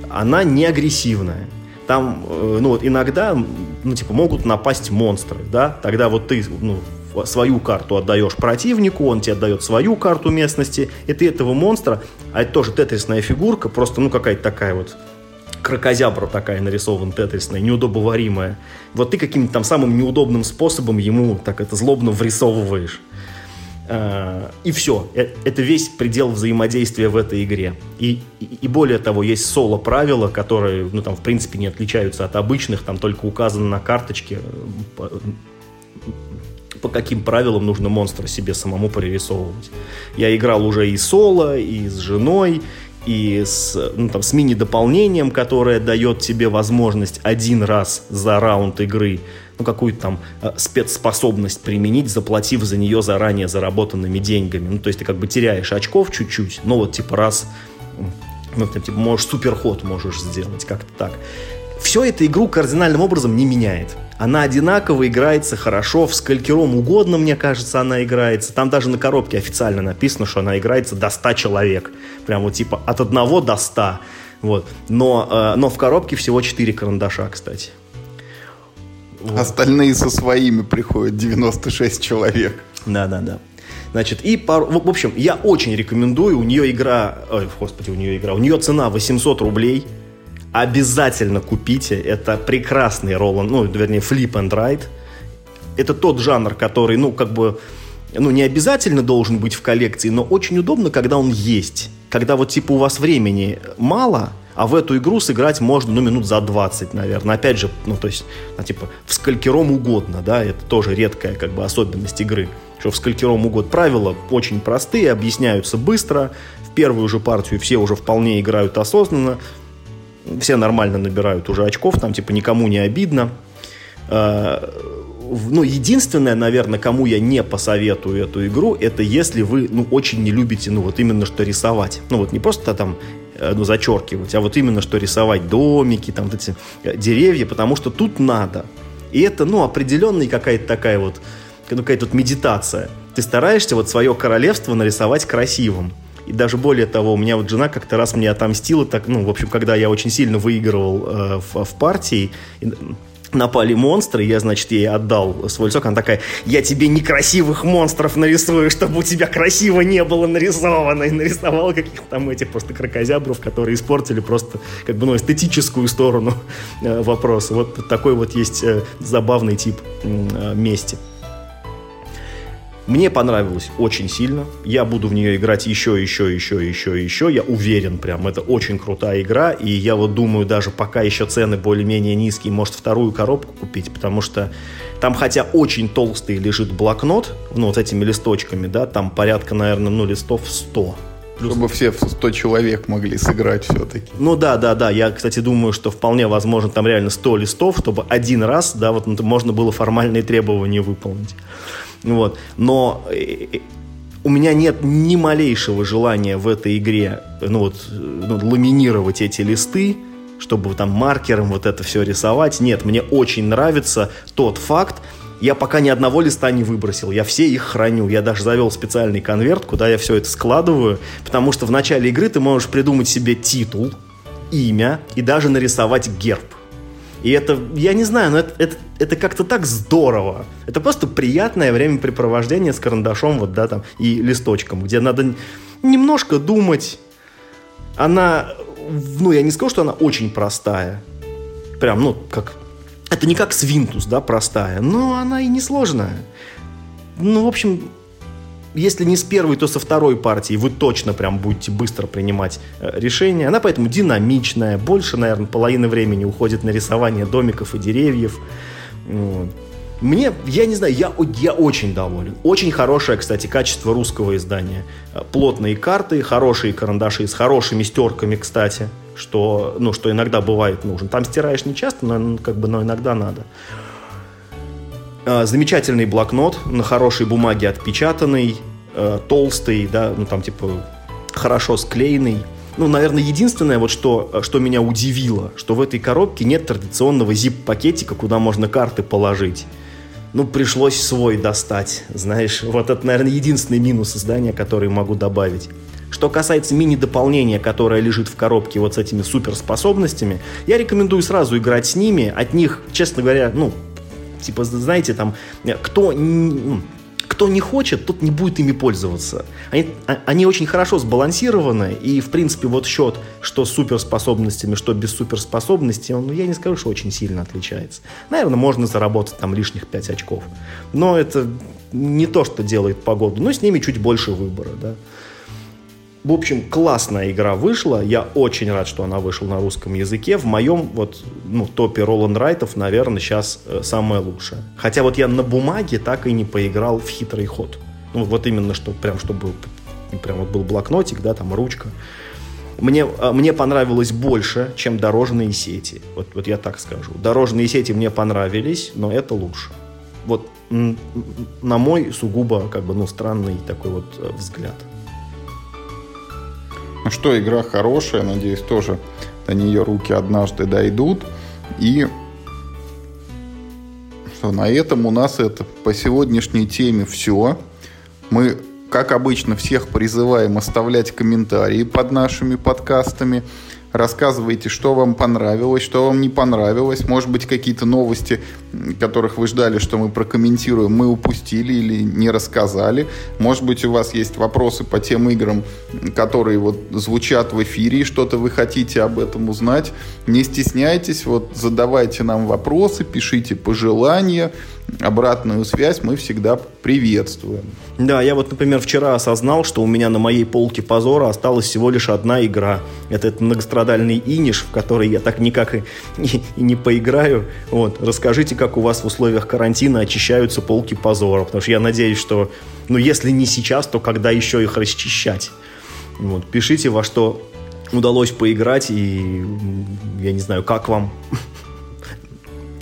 Она не агрессивная там, э, ну вот иногда, ну типа могут напасть монстры, да, тогда вот ты, ну, свою карту отдаешь противнику, он тебе отдает свою карту местности, и ты этого монстра, а это тоже тетрисная фигурка, просто, ну, какая-то такая вот крокозябра такая нарисована тетрисная, неудобоваримая. Вот ты каким-то там самым неудобным способом ему так это злобно врисовываешь. Э, и все. Э, это весь предел взаимодействия в этой игре. И, и, и более того, есть соло-правила, которые, ну, там, в принципе, не отличаются от обычных, там только указано на карточке, э, по, каким правилам нужно монстра себе самому прорисовывать. Я играл уже и соло, и с женой, и с, ну, там, с мини-дополнением, которое дает тебе возможность один раз за раунд игры ну, какую-то там э, спецспособность применить, заплатив за нее заранее заработанными деньгами. Ну, то есть ты как бы теряешь очков чуть-чуть, но вот типа раз, ну, ты, типа, можешь суперход можешь сделать, как-то так. Все это игру кардинальным образом не меняет. Она одинаково играется хорошо, в скалькером угодно, мне кажется, она играется. Там даже на коробке официально написано, что она играется до 100 человек. Прям вот типа от 1 до 100. Вот. Но, э, но в коробке всего 4 карандаша, кстати. Вот. Остальные со своими приходят 96 человек. Да, да, да. Значит, и пару... В общем, я очень рекомендую. У нее игра... Ой, господи, у нее игра. У нее цена 800 рублей. Обязательно купите. Это прекрасный ролл, ну, вернее, flip and ride. Это тот жанр, который, ну, как бы, ну, не обязательно должен быть в коллекции, но очень удобно, когда он есть. Когда вот, типа, у вас времени мало, а в эту игру сыграть можно, ну, минут за 20, наверное. Опять же, ну, то есть, ну, типа, в скалькером угодно, да, это тоже редкая, как бы, особенность игры. Что в скалькером угодно правила очень простые, объясняются быстро. В первую же партию все уже вполне играют осознанно. Все нормально набирают уже очков, там, типа, никому не обидно. А, ну, единственное, наверное, кому я не посоветую эту игру, это если вы, ну, очень не любите, ну, вот именно что рисовать. Ну, вот не просто там Э, ну, зачеркивать, а вот именно что рисовать домики, там вот эти э, деревья, потому что тут надо. И это, ну, определенная какая-то такая вот, ну, какая-то вот медитация. Ты стараешься вот свое королевство нарисовать красивым. И даже более того, у меня вот жена как-то раз мне отомстила, так, ну, в общем, когда я очень сильно выигрывал э, в, в партии, напали монстры, я, значит, ей отдал свой лесок, она такая, я тебе некрасивых монстров нарисую, чтобы у тебя красиво не было нарисовано, и нарисовала каких-то там этих просто крокозябров, которые испортили просто, как бы, ну, эстетическую сторону э, вопроса. Вот такой вот есть э, забавный тип э, мести. Мне понравилось очень сильно. Я буду в нее играть еще, еще, еще, еще, еще. Я уверен, прям, это очень крутая игра. И я вот думаю, даже пока еще цены более-менее низкие, может вторую коробку купить, потому что там, хотя очень толстый лежит блокнот, ну, вот этими листочками, да, там порядка, наверное, ну, листов 100. Плюс... Чтобы все 100 человек могли сыграть все-таки. Ну да, да, да. Я, кстати, думаю, что вполне возможно там реально 100 листов, чтобы один раз, да, вот можно было формальные требования выполнить. Вот. Но э, э, у меня нет ни малейшего желания в этой игре ну, вот, ну, ламинировать эти листы, чтобы там маркером вот это все рисовать. Нет, мне очень нравится тот факт, я пока ни одного листа не выбросил, я все их храню. Я даже завел специальный конверт, куда я все это складываю, потому что в начале игры ты можешь придумать себе титул, имя и даже нарисовать герб. И это, я не знаю, но это, это, это как-то так здорово. Это просто приятное времяпрепровождение с карандашом вот, да, там, и листочком, где надо немножко думать. Она, ну, я не скажу, что она очень простая. Прям, ну, как... Это не как Свинтус, да, простая, но она и не сложная. Ну, в общем, если не с первой, то со второй партии вы точно прям будете быстро принимать э, решения. Она поэтому динамичная, больше, наверное, половины времени уходит на рисование домиков и деревьев. Мне, я не знаю, я, я очень доволен. Очень хорошее, кстати, качество русского издания. Э, плотные карты, хорошие карандаши с хорошими стерками, кстати, что, ну, что иногда бывает нужен. Там стираешь не часто, но, как бы, но иногда надо. Э, замечательный блокнот на хорошей бумаге отпечатанный, э, толстый, да, ну там типа хорошо склеенный. Ну, наверное, единственное, вот что, э, что меня удивило, что в этой коробке нет традиционного zip-пакетика, куда можно карты положить. Ну, пришлось свой достать, знаешь. Вот это, наверное, единственный минус издания, который могу добавить. Что касается мини-дополнения, которое лежит в коробке вот с этими суперспособностями, я рекомендую сразу играть с ними. От них, честно говоря, ну, Типа, знаете, там, кто, ну, кто не хочет, тот не будет ими пользоваться. Они, а, они очень хорошо сбалансированы, и, в принципе, вот счет, что с суперспособностями, что без суперспособностей, он, ну, я не скажу, что очень сильно отличается. Наверное, можно заработать там лишних 5 очков. Но это не то, что делает погоду, но с ними чуть больше выбора, да. В общем, классная игра вышла. Я очень рад, что она вышла на русском языке. В моем вот, ну, топе Роланд Райтов, наверное, сейчас э, самая лучшая. Хотя вот я на бумаге так и не поиграл в хитрый ход. Ну, вот именно, что прям, чтобы прям вот был блокнотик, да, там ручка. Мне, э, мне понравилось больше, чем дорожные сети. Вот, вот я так скажу. Дорожные сети мне понравились, но это лучше. Вот на мой сугубо, как бы, ну, странный такой вот э, взгляд. Ну что, игра хорошая, надеюсь, тоже до нее руки однажды дойдут. И что, на этом у нас это по сегодняшней теме все. Мы, как обычно, всех призываем оставлять комментарии под нашими подкастами. Рассказывайте, что вам понравилось, что вам не понравилось. Может быть, какие-то новости, которых вы ждали, что мы прокомментируем, мы упустили или не рассказали. Может быть, у вас есть вопросы по тем играм, которые вот звучат в эфире, и что-то вы хотите об этом узнать. Не стесняйтесь, вот задавайте нам вопросы, пишите пожелания обратную связь мы всегда приветствуем. Да, я вот, например, вчера осознал, что у меня на моей полке позора осталась всего лишь одна игра. Это этот многострадальный иниш, в который я так никак и, и, и не поиграю. Вот. Расскажите, как у вас в условиях карантина очищаются полки позора, потому что я надеюсь, что, ну, если не сейчас, то когда еще их расчищать? Вот. Пишите, во что удалось поиграть, и я не знаю, как вам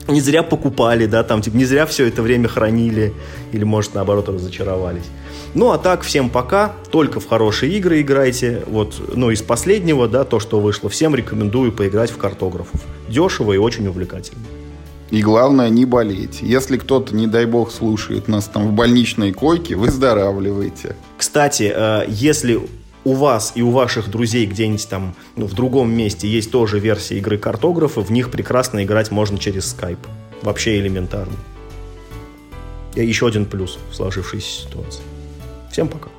не зря покупали, да, там, типа, не зря все это время хранили, или, может, наоборот, разочаровались. Ну, а так, всем пока, только в хорошие игры играйте, вот, ну, из последнего, да, то, что вышло, всем рекомендую поиграть в картографов. Дешево и очень увлекательно. И главное, не болеть. Если кто-то, не дай бог, слушает нас там в больничной койке, [laughs] выздоравливайте. Кстати, э, если у вас и у ваших друзей где-нибудь там ну, в другом месте есть тоже версия игры картографа, в них прекрасно играть можно через Skype. Вообще элементарно. И еще один плюс в сложившейся ситуации. Всем пока.